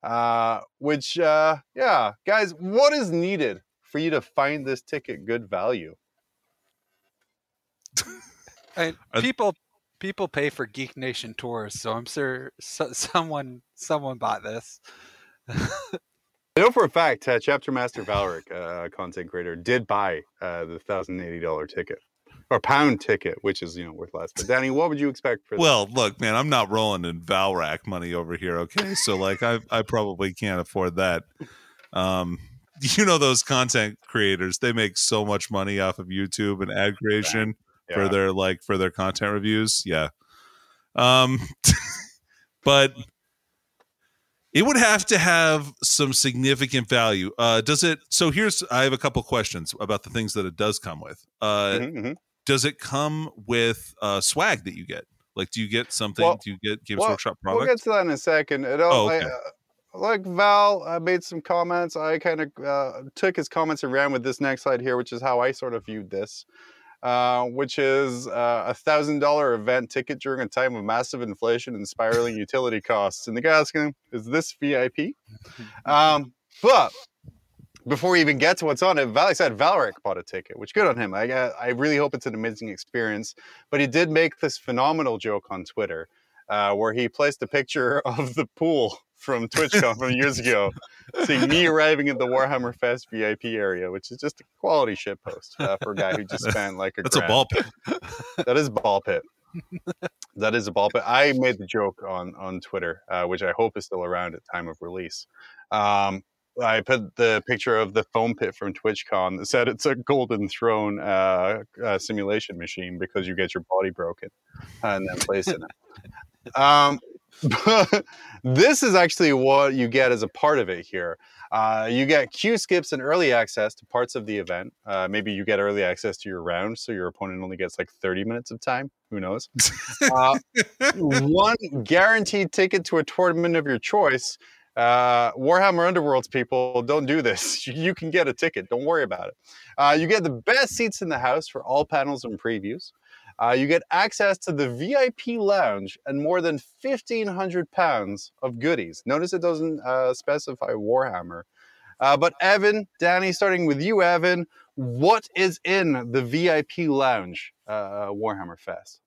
Uh, which, uh, yeah, guys, what is needed for you to find this ticket good value? And Are- people people pay for Geek Nation tours, so I'm sure so, someone someone bought this. I know for a fact, uh, Chapter Master Valrak, uh, content creator, did buy uh, the thousand eighty dollar ticket or pound ticket, which is you know worth less. But Danny, what would you expect for? Well, look, man, I'm not rolling in Valrak money over here. Okay, so like, I I probably can't afford that. Um, you know those content creators, they make so much money off of YouTube and ad creation Yeah. for their like for their content reviews. Yeah. Um, but it would have to have some significant value. Uh, does it? So here's I have a couple questions about the things that it does come with. Uh, Mhm, mhm. does it come with uh, swag that you get? Like, do you get something? Well- do you get Games well, Workshop We'll get to that in a second. It, Oh, I, okay. uh, like Val uh, made some comments. I kind of uh, took his comments and ran with this next slide here, which is how I sort of viewed this. Uh, which is uh, a thousand dollar event ticket during a time of massive inflation and spiraling utility costs. And the guy asking "Is this VIP?" Um, but before we even get to what's on it, Val said Valrak bought a ticket, which good on him. I uh, I really hope it's an amazing experience. But he did make this phenomenal joke on Twitter, uh, where he placed a picture of the pool from TwitchCon from years ago, seeing me arriving at the Warhammer Fest VIP area, which is just a quality shit post uh, for a guy who just spent like a. That's a ball pit. That is a ball pit. that is a ball pit. I made the joke on on Twitter, uh, which I hope is still around at time of release. Um, I put the picture of the foam pit from TwitchCon that said it's a golden throne uh, uh, simulation machine because you get your body broken and then placed in it. Um, but this is actually what you get as a part of it here. Uh, you get queue skips and early access to parts of the event. Uh, maybe you get early access to your round, so your opponent only gets like 30 minutes of time. Who knows? Uh, one guaranteed ticket to a tournament of your choice. Uh, Warhammer Underworlds people, don't do this. You can get a ticket. Don't worry about it. Uh, you get the best seats in the house for all panels and previews. Uh, you get access to the VIP lounge and more than 1,500 pounds of goodies. Notice it doesn't uh, specify Warhammer. Uh, but Evan, Danny, starting with you, Evan, what is in the VIP lounge uh, Warhammer Fest?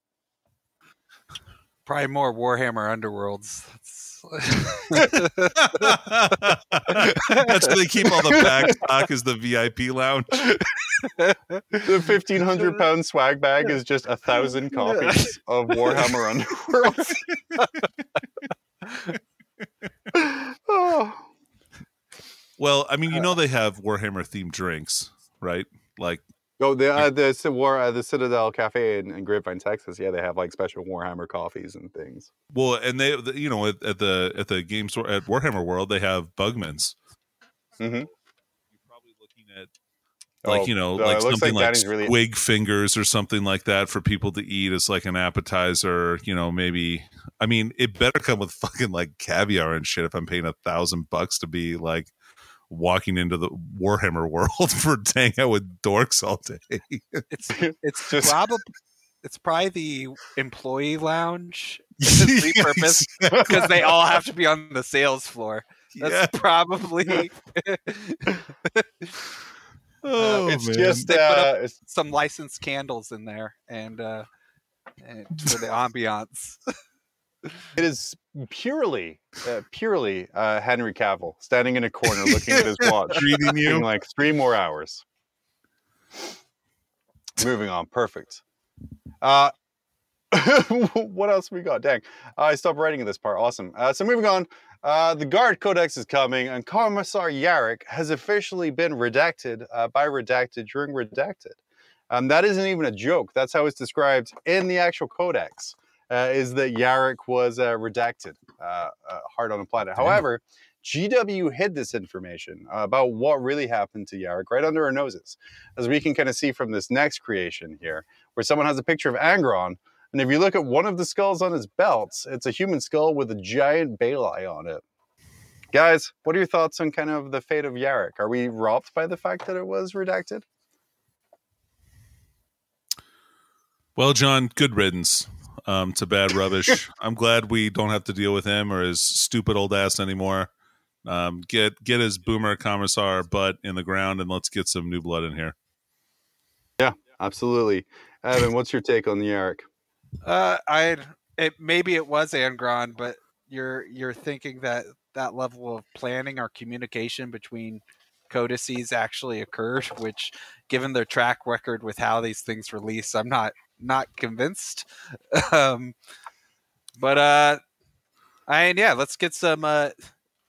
Probably more Warhammer Underworlds. That's where they keep all the back stock is the VIP lounge. The 1,500 pound swag bag is just a thousand copies of Warhammer Underworlds. oh. Well, I mean, you uh, know they have Warhammer themed drinks, right? Like Oh, the uh, the Ci- War uh, the Citadel Cafe in, in Grapevine, Texas. Yeah, they have like special Warhammer coffees and things. well, and they the- you know at, at the at the game store at Warhammer World they have Bugman's. Mhm. You're probably looking at like Oh, you know uh, like it looks something like like, Danny's really- squig fingers or something like that for people to eat as like an appetizer. You know, maybe I mean it better come with fucking like caviar and shit if I'm paying a thousand bucks to be like walking into the Warhammer world for hang out with dorks all day. It's it's Just- probably it's probably the employee lounge repurposed because they all have to be on the sales floor. That's yeah. probably Oh, it's man. just They put up- uh, it's, some licensed candles in there and uh and for the ambiance. It is purely uh, purely uh, Henry Cavill standing in a corner looking at his watch, being you. like three more hours. Moving on, perfect. Uh, what else we got? Dang, I stopped writing at this part. Awesome. Uh, so moving on, uh, the Guard Codex is coming, and Commissar Yarrick has officially been redacted uh, by Redacted during Redacted. Um, that isn't even a joke. That's how it's described in the actual Codex. Uh, is that Yarrick was uh, redacted, uh, uh, hard on the planet. However, GW hid this information uh, about what really happened to Yarrick right under our noses, as we can kind of see from this next creation here, where someone has a picture of Angron, and if you look at one of the skulls on his belts, it's a human skull with a giant Bale Eye on it. Guys, what are your thoughts on kind of the fate of Yarrick? Are we robbed by the fact that it was redacted? Well, John, good riddance um, to bad rubbish. I'm glad we don't have to deal with him or his stupid old ass anymore. Um, get get his boomer commissar butt in the ground and let's get some new blood in here. Yeah, absolutely. Evan, what's your take on the Eric? Uh, I it maybe it was Angron, but you're you're thinking that that level of planning or communication between codices actually occurred, which, given their track record with how these things release, I'm not not convinced. um, but uh, I mean, yeah, let's get some. Uh,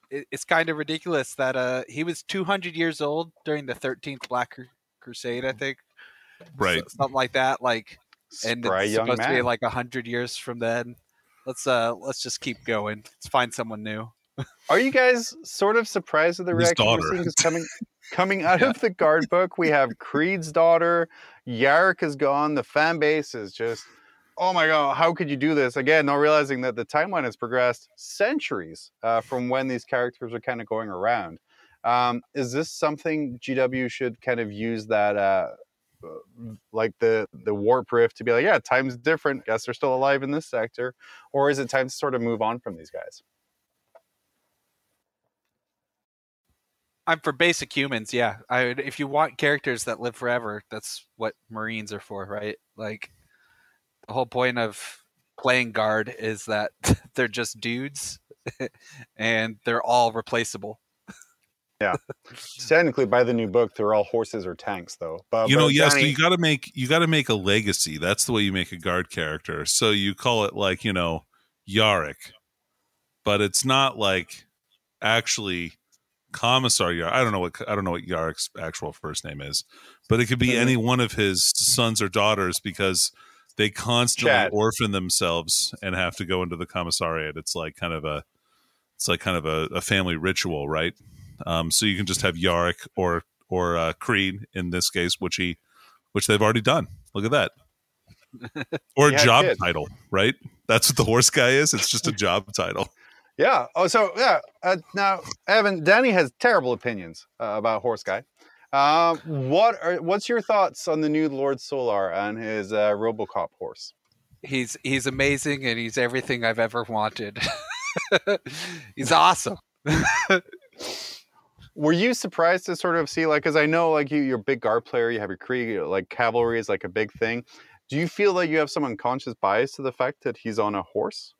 it, it's kind of ridiculous that uh he was 200 years old during the 13th Black Cru- Crusade, I think, Right. S- something like that. Like and Spry it's young supposed to be like a hundred years from then. Let's uh let's just keep going. Let's find someone new. Are you guys sort of surprised at the His reaction we're daughter. seeing? 'Cause coming coming out Yeah. of the guard book, we have Creed's daughter. Yarrick is gone. The fan base is just, oh my god, how could you do this? Again, not realizing that the timeline has progressed centuries uh, from when these characters are kind of going around. Um, is this something GW should kind of use that, uh, uh, like the the warp rift, to be like, yeah, time's different. Guess they're still alive in this sector, or is it time to sort of move on from these guys? I'm for basic humans. Yeah, I would, if you want characters that live forever, that's what Marines are for, right? Like the whole point of playing guard is that they're just dudes, and they're all replaceable. Yeah. Technically, by the new book, they're all horses or tanks, though. But you know, but yes, Danny- you got to make you got to make a legacy. That's the way you make a guard character. So you call it like you know Yarrick, but it's not like actually Commissar Yarrick. I don't know what I don't know what Yarrick's actual first name is, but it could be any one of his sons or daughters because they constantly Chad. orphan themselves and have to go into the commissariat. It's like kind of a it's like kind of a, a family ritual, right? Um, so you can just have Yarrick or or uh, Creed in this case, which he which they've already done. Look at that. Or a job title, right? That's what the horse guy is. It's just a job title. Yeah. Oh, so yeah. Uh, now, Evan, Danny has terrible opinions uh, about Horse Guy. Um, what are what's your thoughts on the new Lord Solar and his uh, RoboCop horse? He's he's amazing, and he's everything I've ever wanted. he's awesome. Were you surprised to sort of see like because I know like you, you're a big guard player, you have your Krieg, like cavalry is like a big thing. Do you feel that you have some unconscious bias to the fact that he's on a horse?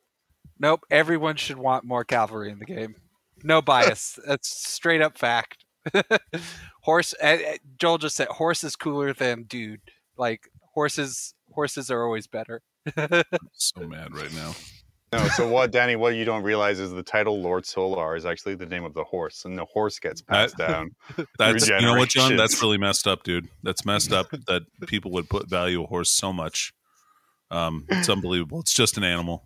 Nope. Everyone should want more cavalry in the game. No bias. That's straight up fact. horse. eh, Joel just said horse is cooler than dude. Like horses. Horses are always better. So mad right now. No. So what, Danny? What you don't realize is the title Lord Solar is actually the name of the horse, and the horse gets passed down. That's you know what, John? That's really messed up, dude. That's messed up that people would put value a horse so much. Um, it's unbelievable. It's just an animal.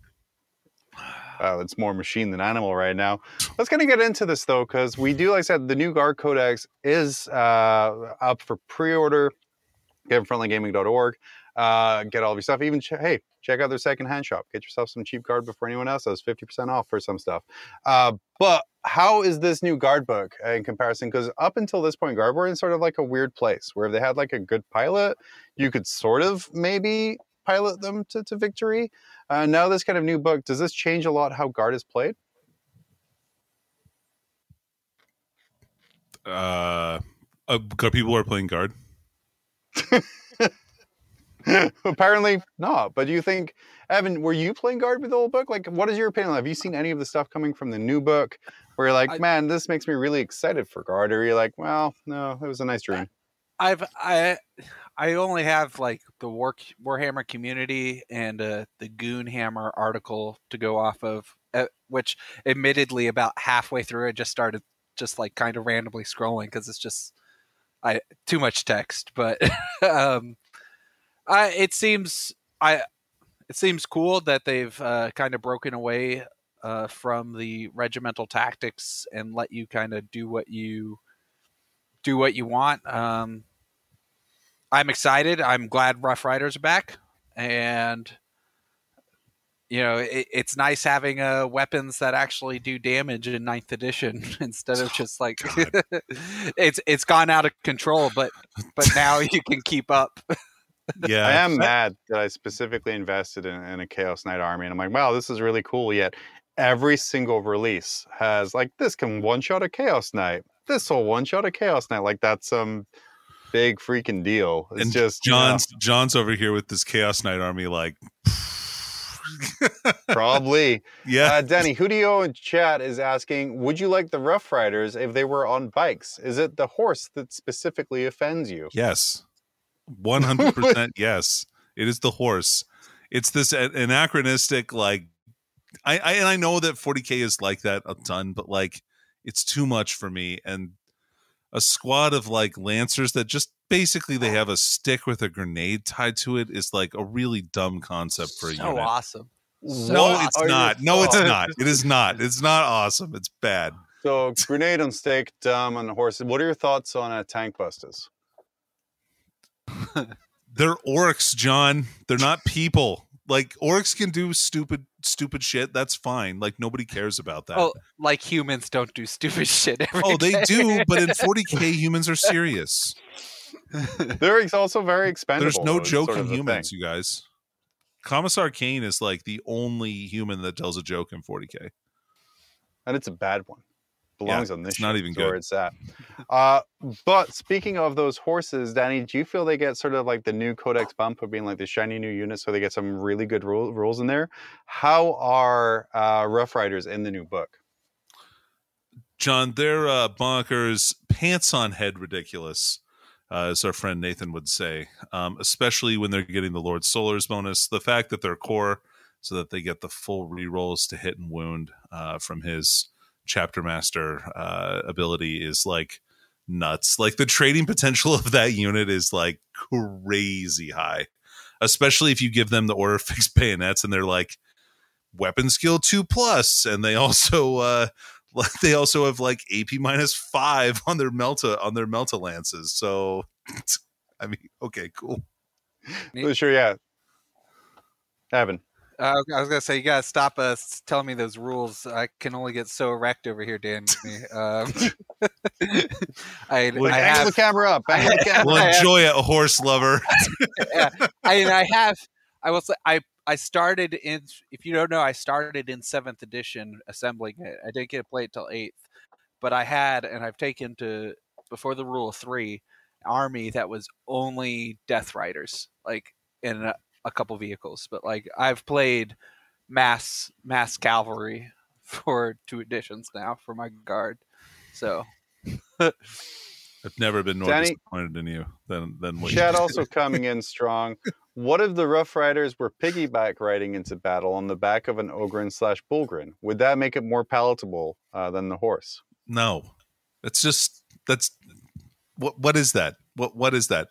Uh, it's more machine than animal right now. Let's kind of get into this though, because we do, like I said, the new Guard Codex is uh, up for pre-order. Get it from friendlygaming.org. Uh, get all of your stuff. Even ch- hey, check out their secondhand shop. Get yourself some cheap guard before anyone else does. Fifty percent off for some stuff. Uh, but how is this new guard book in comparison? Because up until this point, guard were in sort of like a weird place where if they had like a good pilot, you could sort of maybe pilot them to, to victory. Uh, now this kind of new book, does this change a lot how guard is played? Uh, uh, people are playing guard. Apparently not. But do you think, Evan, were you playing guard with the old book? Like, what is your opinion? Have you seen any of the stuff coming from the new book where you're like, I- man, this makes me really excited for guard? Or you're like, well, no, it was a nice dream. I've I I only have like the work Warhammer community and uh, the Goonhammer article to go off of, uh, which admittedly about halfway through I just started just like kind of randomly scrolling because it's just I too much text. But um, I it seems I it seems cool that they've uh, kind of broken away uh, from the regimental tactics and let you kind of do what you do what you want. Um, I'm excited. I'm glad Rough Riders are back, and you know it, it's nice having uh, weapons that actually do damage in Ninth Edition instead of just like it's it's gone out of control. But but now you can keep up. Yeah, I am mad that I specifically invested in, in a Chaos Knight army. And I'm like, wow, this is really cool. Yet every single release has like, this can one shot a Chaos Knight. This will one shot a Chaos Knight. Like, that's some big freaking deal. It's and just, you know, John's John's over here with this Chaos Knight army, like, probably. yeah, Uh, Danny, Hudio in chat is asking, would you like the Rough Riders if they were on bikes? Is it the horse that specifically offends you? yes, one hundred percent, yes. It is the horse. It's this anachronistic, like, I, I and I know that 40k is like that a ton, but like, it's too much for me. And a squad of like lancers that just basically they have a stick with a grenade tied to it is like a really dumb concept for a so unit. awesome. No, What it's not. No, it's not. It is not. It's not awesome. It's bad. So, grenade on stake, dumb on horses. What are your thoughts on uh, tank busters? They're orcs, John. They're not people. Like orcs can do stupid, stupid shit. That's fine. Like nobody cares about that. Oh, like humans don't do stupid shit. Every Oh, they day. do, but in 40k, humans are serious. They're also very expendable. There's no though, joke in humans, thing. you guys. Commissar Cain is like the only human that tells a joke in 40k. and it's a bad one. Belongs on this. it's not even is where it's at. Uh, but speaking of those horses, Danny, do you feel they get sort of like the new Codex bump of being like the shiny new unit, so they get some really good rule, rules in there? How are uh, Rough Riders in the new book? John, they're uh, bonkers, pants on head ridiculous, uh, as our friend Nathan would say. Um, especially when they're getting the Lord Solar's bonus. The fact that they're core, so that they get the full rerolls to hit and wound uh, from his chapter master uh, ability is like nuts. Like the trading potential of that unit is like crazy high, especially if you give them the order of fixed bayonets and they're like weapon skill two plus, and they also uh, they also have like AP minus five on their Melta on their Melta lances. So, I mean, okay, cool. Sure, yeah. Evan. Uh, I was gonna say you gotta stop us telling me those rules. I can only get so erect over here, Dan. Um, I, Look, I angle have the camera up. Angle the camera. Well, I have- enjoy it, horse lover. yeah, I mean, I have. I will say I I started in. If you don't know, I started in seventh edition assembling it. I didn't get to play it till eighth, but I had, and I've taken to before the rule of three army that was only Death Riders, like in a, a couple vehicles. But like I've played mass mass cavalry for two editions now for my guard. So I've never been more Danny- disappointed in you than than what Chad did. also coming in strong. What if the Rough Riders were piggyback riding into battle on the back of an Ogryn slash bullgryn? Would that make it more palatable uh, than the horse? No, it's just that's what. What is that? What what is that?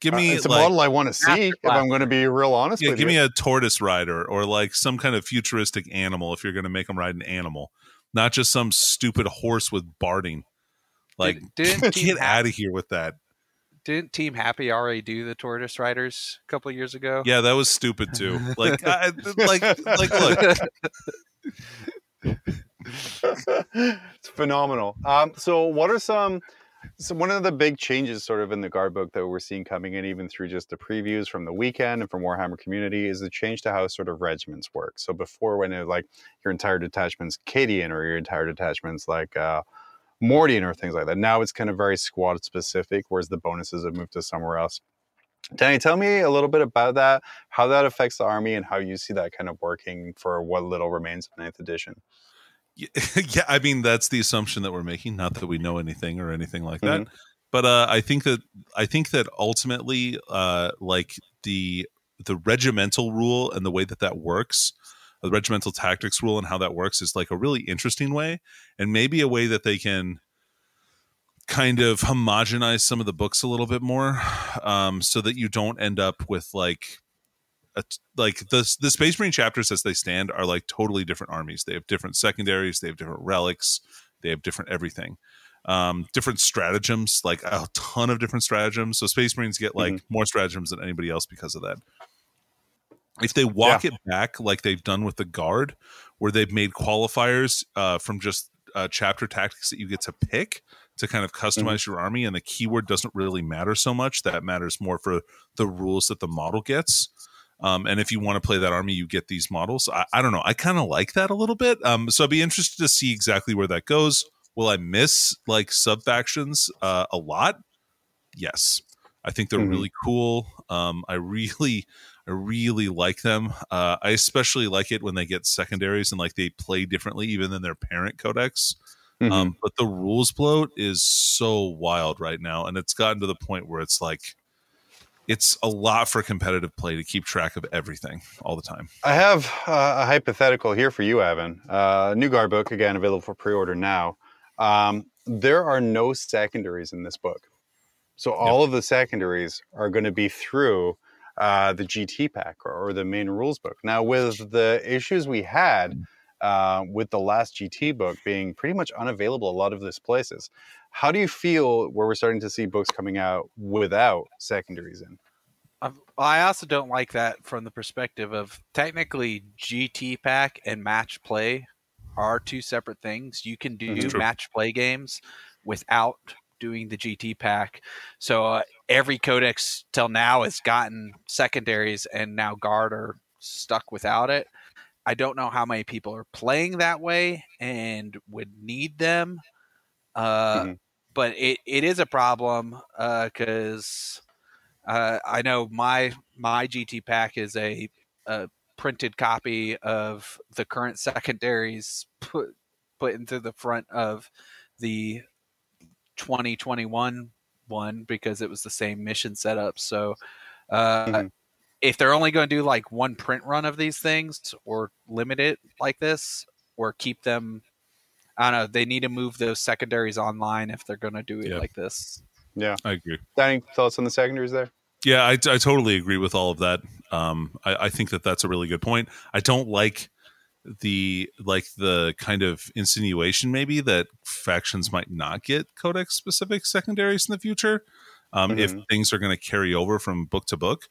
Give Uh, me it's a like, model I want to see. If I'm going to be real honest yeah, with give you. me a tortoise rider or like some kind of futuristic animal if you're going to make them ride an animal, not just some stupid horse with barding. Like, Did- didn't get Hap- out of here with that. didn't Team Happy already do the Tortoise Riders a couple years ago? Yeah, that was stupid too. Like, I, like, like, look, it's phenomenal. Um, so, what are some? So one of the big changes, sort of in the guard book that we're seeing coming in, even through just the previews from the weekend and from Warhammer community, is the change to how sort of regiments work. So before, when it was like your entire detachment's Cadian or your entire detachment's like uh, Mordian or things like that, now it's kind of very squad specific, whereas the bonuses have moved to somewhere else. Danny, tell me a little bit about that, how that affects the army, and how you see that kind of working for what little remains of ninth edition. yeah, I mean that's the assumption that we're making. Not that we know anything or anything like that, Mm-hmm. but uh, I think that I think that ultimately, uh, like the the regimental rule and the way that that works, the regimental tactics rule and how that works is like a really interesting way, and maybe a way that they can kind of homogenize some of the books a little bit more, um, so that you don't end up with like a, like the the Space Marine chapters as they stand are like totally different armies. They have different secondaries, they have different relics, they have different everything, um, different stratagems, like a ton of different stratagems. So Space Marines get like more stratagems than anybody else because of that. If they walk it back like they've done with the Guard, where they've made qualifiers uh, from just uh, chapter tactics that you get to pick to kind of customize your army, and the keyword doesn't really matter so much. That matters more for the rules that the model gets. Um, and if you want to play that army, you get these models. I, I don't know. I kind of like that a little bit. Um, so I'd be interested to see exactly where that goes. Will I miss like sub factions uh, a lot? Yes, I think they're Mhm. really cool. Um, I really, I really like them. Uh, I especially like it when they get secondaries and like they play differently even than their parent codex. Mhm. Um, but the rules bloat is so wild right now, and it's gotten to the point where it's like it's a lot for competitive play to keep track of everything all the time. I have uh, a hypothetical here for you, Evan. Uh, new guard book, again, available for pre order now. Um, there are no secondaries in this book. So all of the secondaries are going to be through uh, the GT pack or, or the main rules book. Now, with the issues we had uh, with the last GT book being pretty much unavailable a lot of these places, how do you feel where we're starting to see books coming out without secondaries in? I've- also don't like that from the perspective of technically GT pack and match play are two separate things. You can do Mhm. Match play games without doing the GT pack. So uh, every codex till now has gotten secondaries, and now guard are stuck without it. I don't know how many people are playing that way and would need them. Uh, Mhm. But it, it is a problem because uh, I know my my GT pack is a, a printed copy of the current secondaries put put into the front of the 2021 one because it was the same mission setup. So uh, Mhm. if they're only going to do like one print run of these things or limit it like this or keep them I don't know, they need to move those secondaries online if they're going to do it Yeah. like this. Yeah. I agree. Danny, thoughts on the secondaries there? Yeah, I, I totally agree with all of that. Um, I, I think that that's a really good point. I don't like the like the kind of insinuation maybe that factions might not get codex specific secondaries in the future um, if Mhm. things are going to carry over from book to book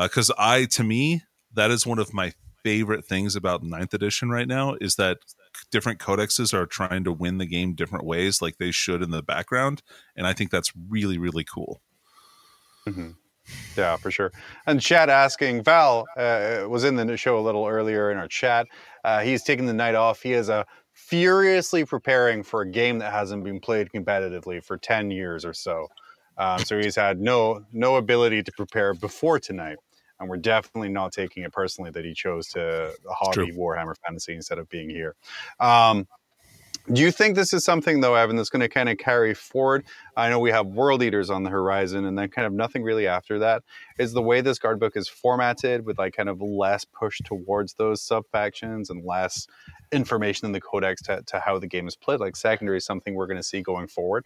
because i to me that is one of my favorite things about ninth edition right now is that different codexes are trying to win the game different ways like they should in the background and i think that's really really cool hmm Yeah, for sure. And chat asking, Val uh, was in the show a little earlier in our chat. Uh, he's taking the night off. He is uh, furiously preparing for a game that hasn't been played competitively for 10 years or so. Um, so he's had no no ability to prepare before tonight. And we're definitely not taking it personally that he chose to hobby Warhammer Fantasy instead of being here. Um, do you think this is something, though, Evan, that's going to kind of carry forward? I know we have World Eaters on the horizon, and then kind of nothing really after that. Is the way this guard book is formatted with like kind of less push towards those sub factions and less information in the codex to, to how the game is played, like secondary, something we're going to see going forward?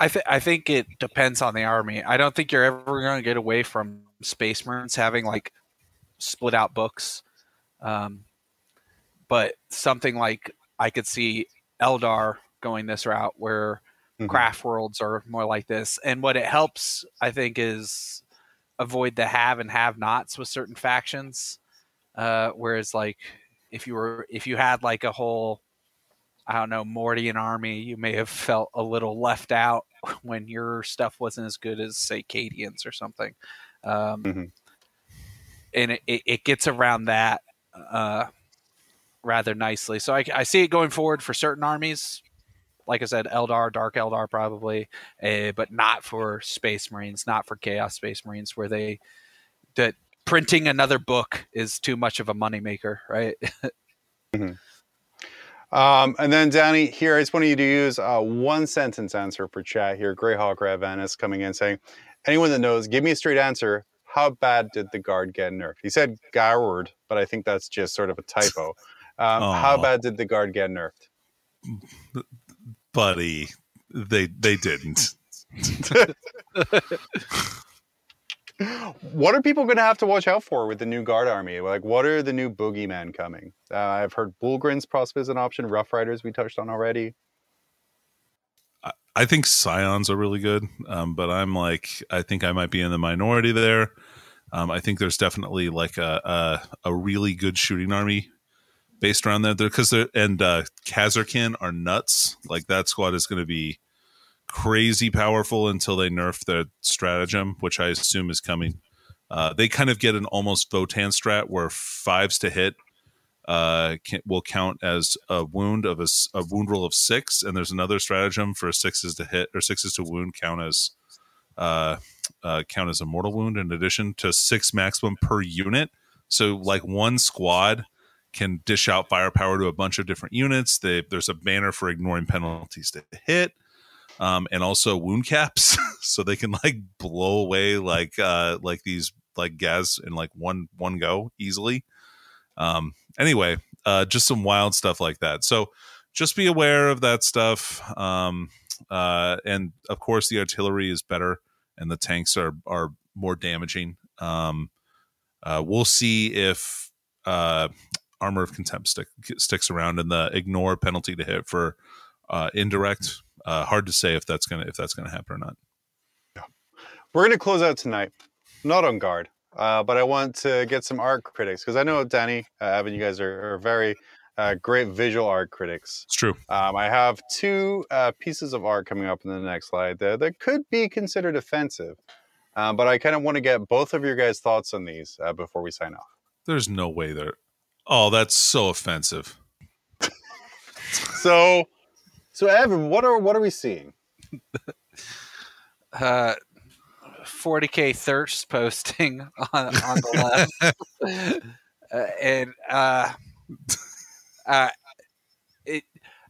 I think I think it depends on the army. I don't think you're ever going to get away from Space Marines having like split out books, um, but something like I could see Eldar going this route where Mhm. craft worlds are more like this. And what it helps, I think, is avoid the have and have nots with certain factions. Uh, whereas, like, if you were if you had like a whole, I don't know, Mordian army, you may have felt a little left out when your stuff wasn't as good as say Cadians or something. Um, Mhm. And it, it, it gets around that uh, rather nicely. So I, I see it going forward for certain armies. Like I said, Eldar, Dark Eldar, probably, uh, but not for Space Marines, not for Chaos Space Marines, where they that printing another book is too much of a moneymaker, right? Um, and then Danny, here I just want you to use a one sentence answer for chat here. Greyhawk Ravanis coming in saying, anyone that knows, give me a straight answer. How bad did the guard get nerfed? He said Goward, but I think that's just sort of a typo. Um, how bad did the guard get nerfed? buddy they they didn't What are people going to have to watch out for with the new guard army? Like, what are the new boogeymen coming? Uh, I've heard Bullgryns possibly is an option. Rough Riders we touched on already. I think Scions are really good, um, but I'm like, I think I might be in the minority there. Um, I think there's definitely like a a, a really good shooting army based around that because they're and uh, Kasrkin are nuts. Like that squad is going to be crazy powerful until they nerf their stratagem, which I assume is coming. Uh, they kind of get an almost Votan strat where fives to hit uh, can, will count as a wound of a, a wound roll of six, and there's another stratagem for sixes to hit or sixes to wound count as uh, uh, count as a mortal wound in addition to six maximum per unit. So like one squad can dish out firepower to a bunch of different units. They, there's a banner for ignoring penalties to hit. Um, and also wound caps, so they can like blow away like uh, like these like gas in like one one go easily. Um, anyway, uh, just some wild stuff like that. So just be aware of that stuff. Um, uh, and of course, the artillery is better, and the tanks are are more damaging. Um, uh, we'll see if uh, armor of contempt stick, sticks around and the ignore penalty to hit for uh, indirect. Uh, hard to say if that's gonna if that's gonna happen or not. Yeah. We're to close out tonight, not on guard, uh, but I want to get some art critics because I know Danny, uh, Evan, you guys are, are very uh, great visual art critics. It's true. Um, I have two uh, pieces of art coming up in the next slide that, that could be considered offensive, um, but I kind of want to get both of your guys' thoughts on these uh, before we sign off. There's no way there. Oh, that's so offensive. So, So Evan, what are what are we seeing? Uh, 40k thirst posting on, on the left, uh, and uh, uh, it.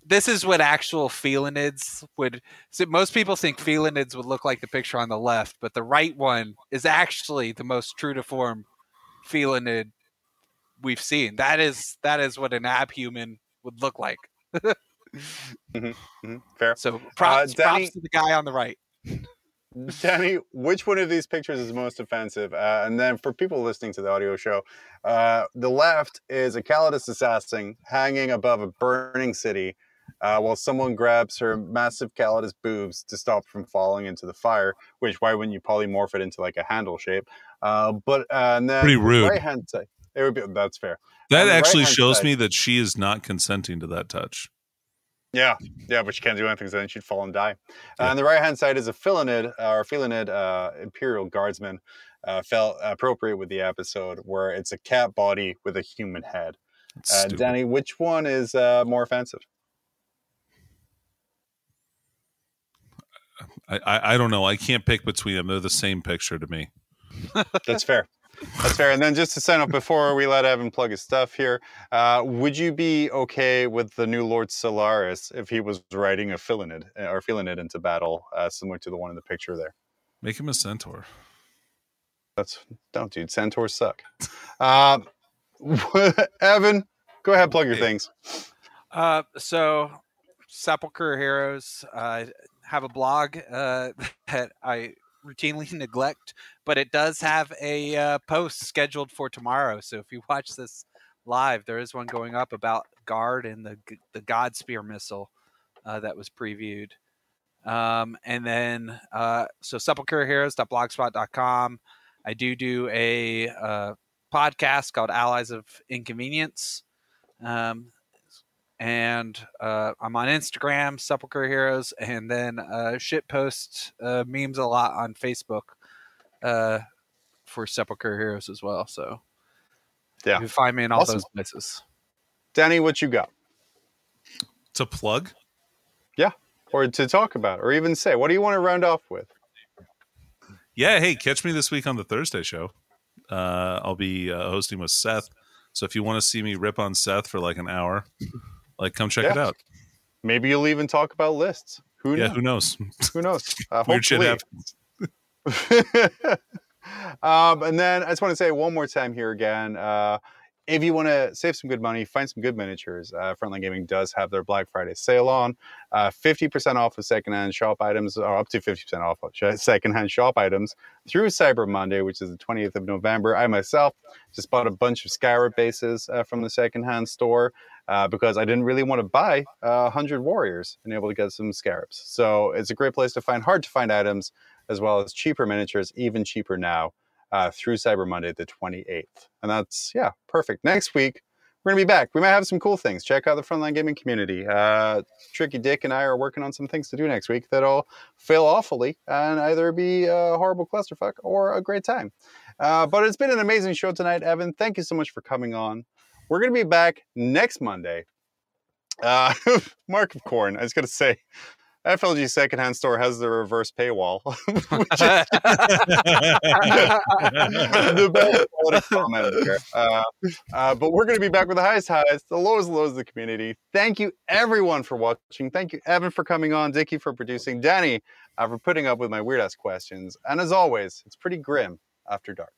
This is what actual felinids would. So most people think felinids would look like the picture on the left, but the right one is actually the most true to form felinid we've seen. That is that is what an abhuman would look like. Mm-hmm. Fair. So props, Danny- props to the guy on the right. Danny, which one of these pictures is most offensive? Uh, and then for people listening to the audio show, uh, the left is a Calidus assassin hanging above a burning city uh, while someone grabs her massive Calidus boobs to stop from falling into the fire, which why wouldn't you polymorph it into like a handle shape? Uh, but uh, and then Pretty rude. right hand side, it would be that's fair. That actually right-hand shows side- me that she is not consenting to that touch. Yeah, yeah, but she can't do anything, so then she'd fall and die. Uh, on the right hand side is a Felinid, uh, or Felinid uh, Imperial Guardsman. Uh, felt appropriate with the episode where it's a cat body with a human head. Uh. Danny, which one is uh, more offensive? I, I I don't know. I can't pick between them. They're the same picture to me. That's fair. That's fair. And then just to sign up before we let Evan plug his stuff here, uh, would you be okay with the new Lord Solaris if he was riding a Felinid uh, or Felinid into battle, uh, similar to the one in the picture there? Make him a centaur. That's don't, dude. Centaurs suck. Um, Evan, go ahead, plug your things. Uh, so Sepulchre Heroes uh, have a blog uh, that I routinely neglect, but it does have a uh, post scheduled for tomorrow. So if you watch this live, there is one going up about Guard and the the God Spear missile uh, that was previewed. Um, and then uh, so sepulchreheroes.blogspot.com. I do do a uh, podcast called Allies of Inconvenience. Um, and uh, I'm on Instagram, Sepulchre Heroes, and then uh, shit post uh, memes a lot on Facebook uh, for Sepulchre Heroes as well. So Yeah. you can find me in all Awesome. those places. Danny, what you got? To plug? Yeah, or to talk about, or even say, what do you want to round off with? Yeah. Hey, catch me this week on the Thursday show. Uh, I'll be uh, hosting with Seth. So if you want to see me rip on Seth for like an hour, like come check it out. Maybe you'll even talk about lists. Who Yeah. knows? Who knows? Who knows? Uh, Weird shit happens. um, and then I just want to say one more time here again. Uh, if you want to save some good money, find some good miniatures. Uh, Frontline Gaming does have their Black Friday sale on. Uh, 50% off of secondhand shop items, or up to 50% off of secondhand shop items through Cyber Monday, which is the 20th of November. I myself just bought a bunch of Scarab bases uh, from the secondhand store uh, because I didn't really want to buy uh, 100 warriors and able to get some Scarabs. So it's a great place to find hard to find items as well as cheaper miniatures, even cheaper now uh, through Cyber Monday, the 28th. And that's, yeah, perfect. Next week, we're going to be back. We might have some cool things. Check out the Frontline Gaming community. Uh, Tricky Dick and I are working on some things to do next week that'll fail awfully and either be a horrible clusterfuck or a great time. Uh, but it's been an amazing show tonight, Evan. Thank you so much for coming on. We're going to be back next Monday. Uh, Mark of Corn, I was going to say, FLG secondhand store has the reverse paywall, the best quality comment there. Uh, uh, but we're going to be back with the highest highs, the lowest lows of the community. Thank you, everyone, for watching. Thank you, Evan, for coming on, Dickie for producing, Danny uh, for putting up with my weird ass questions. And as always, it's pretty grim after dark.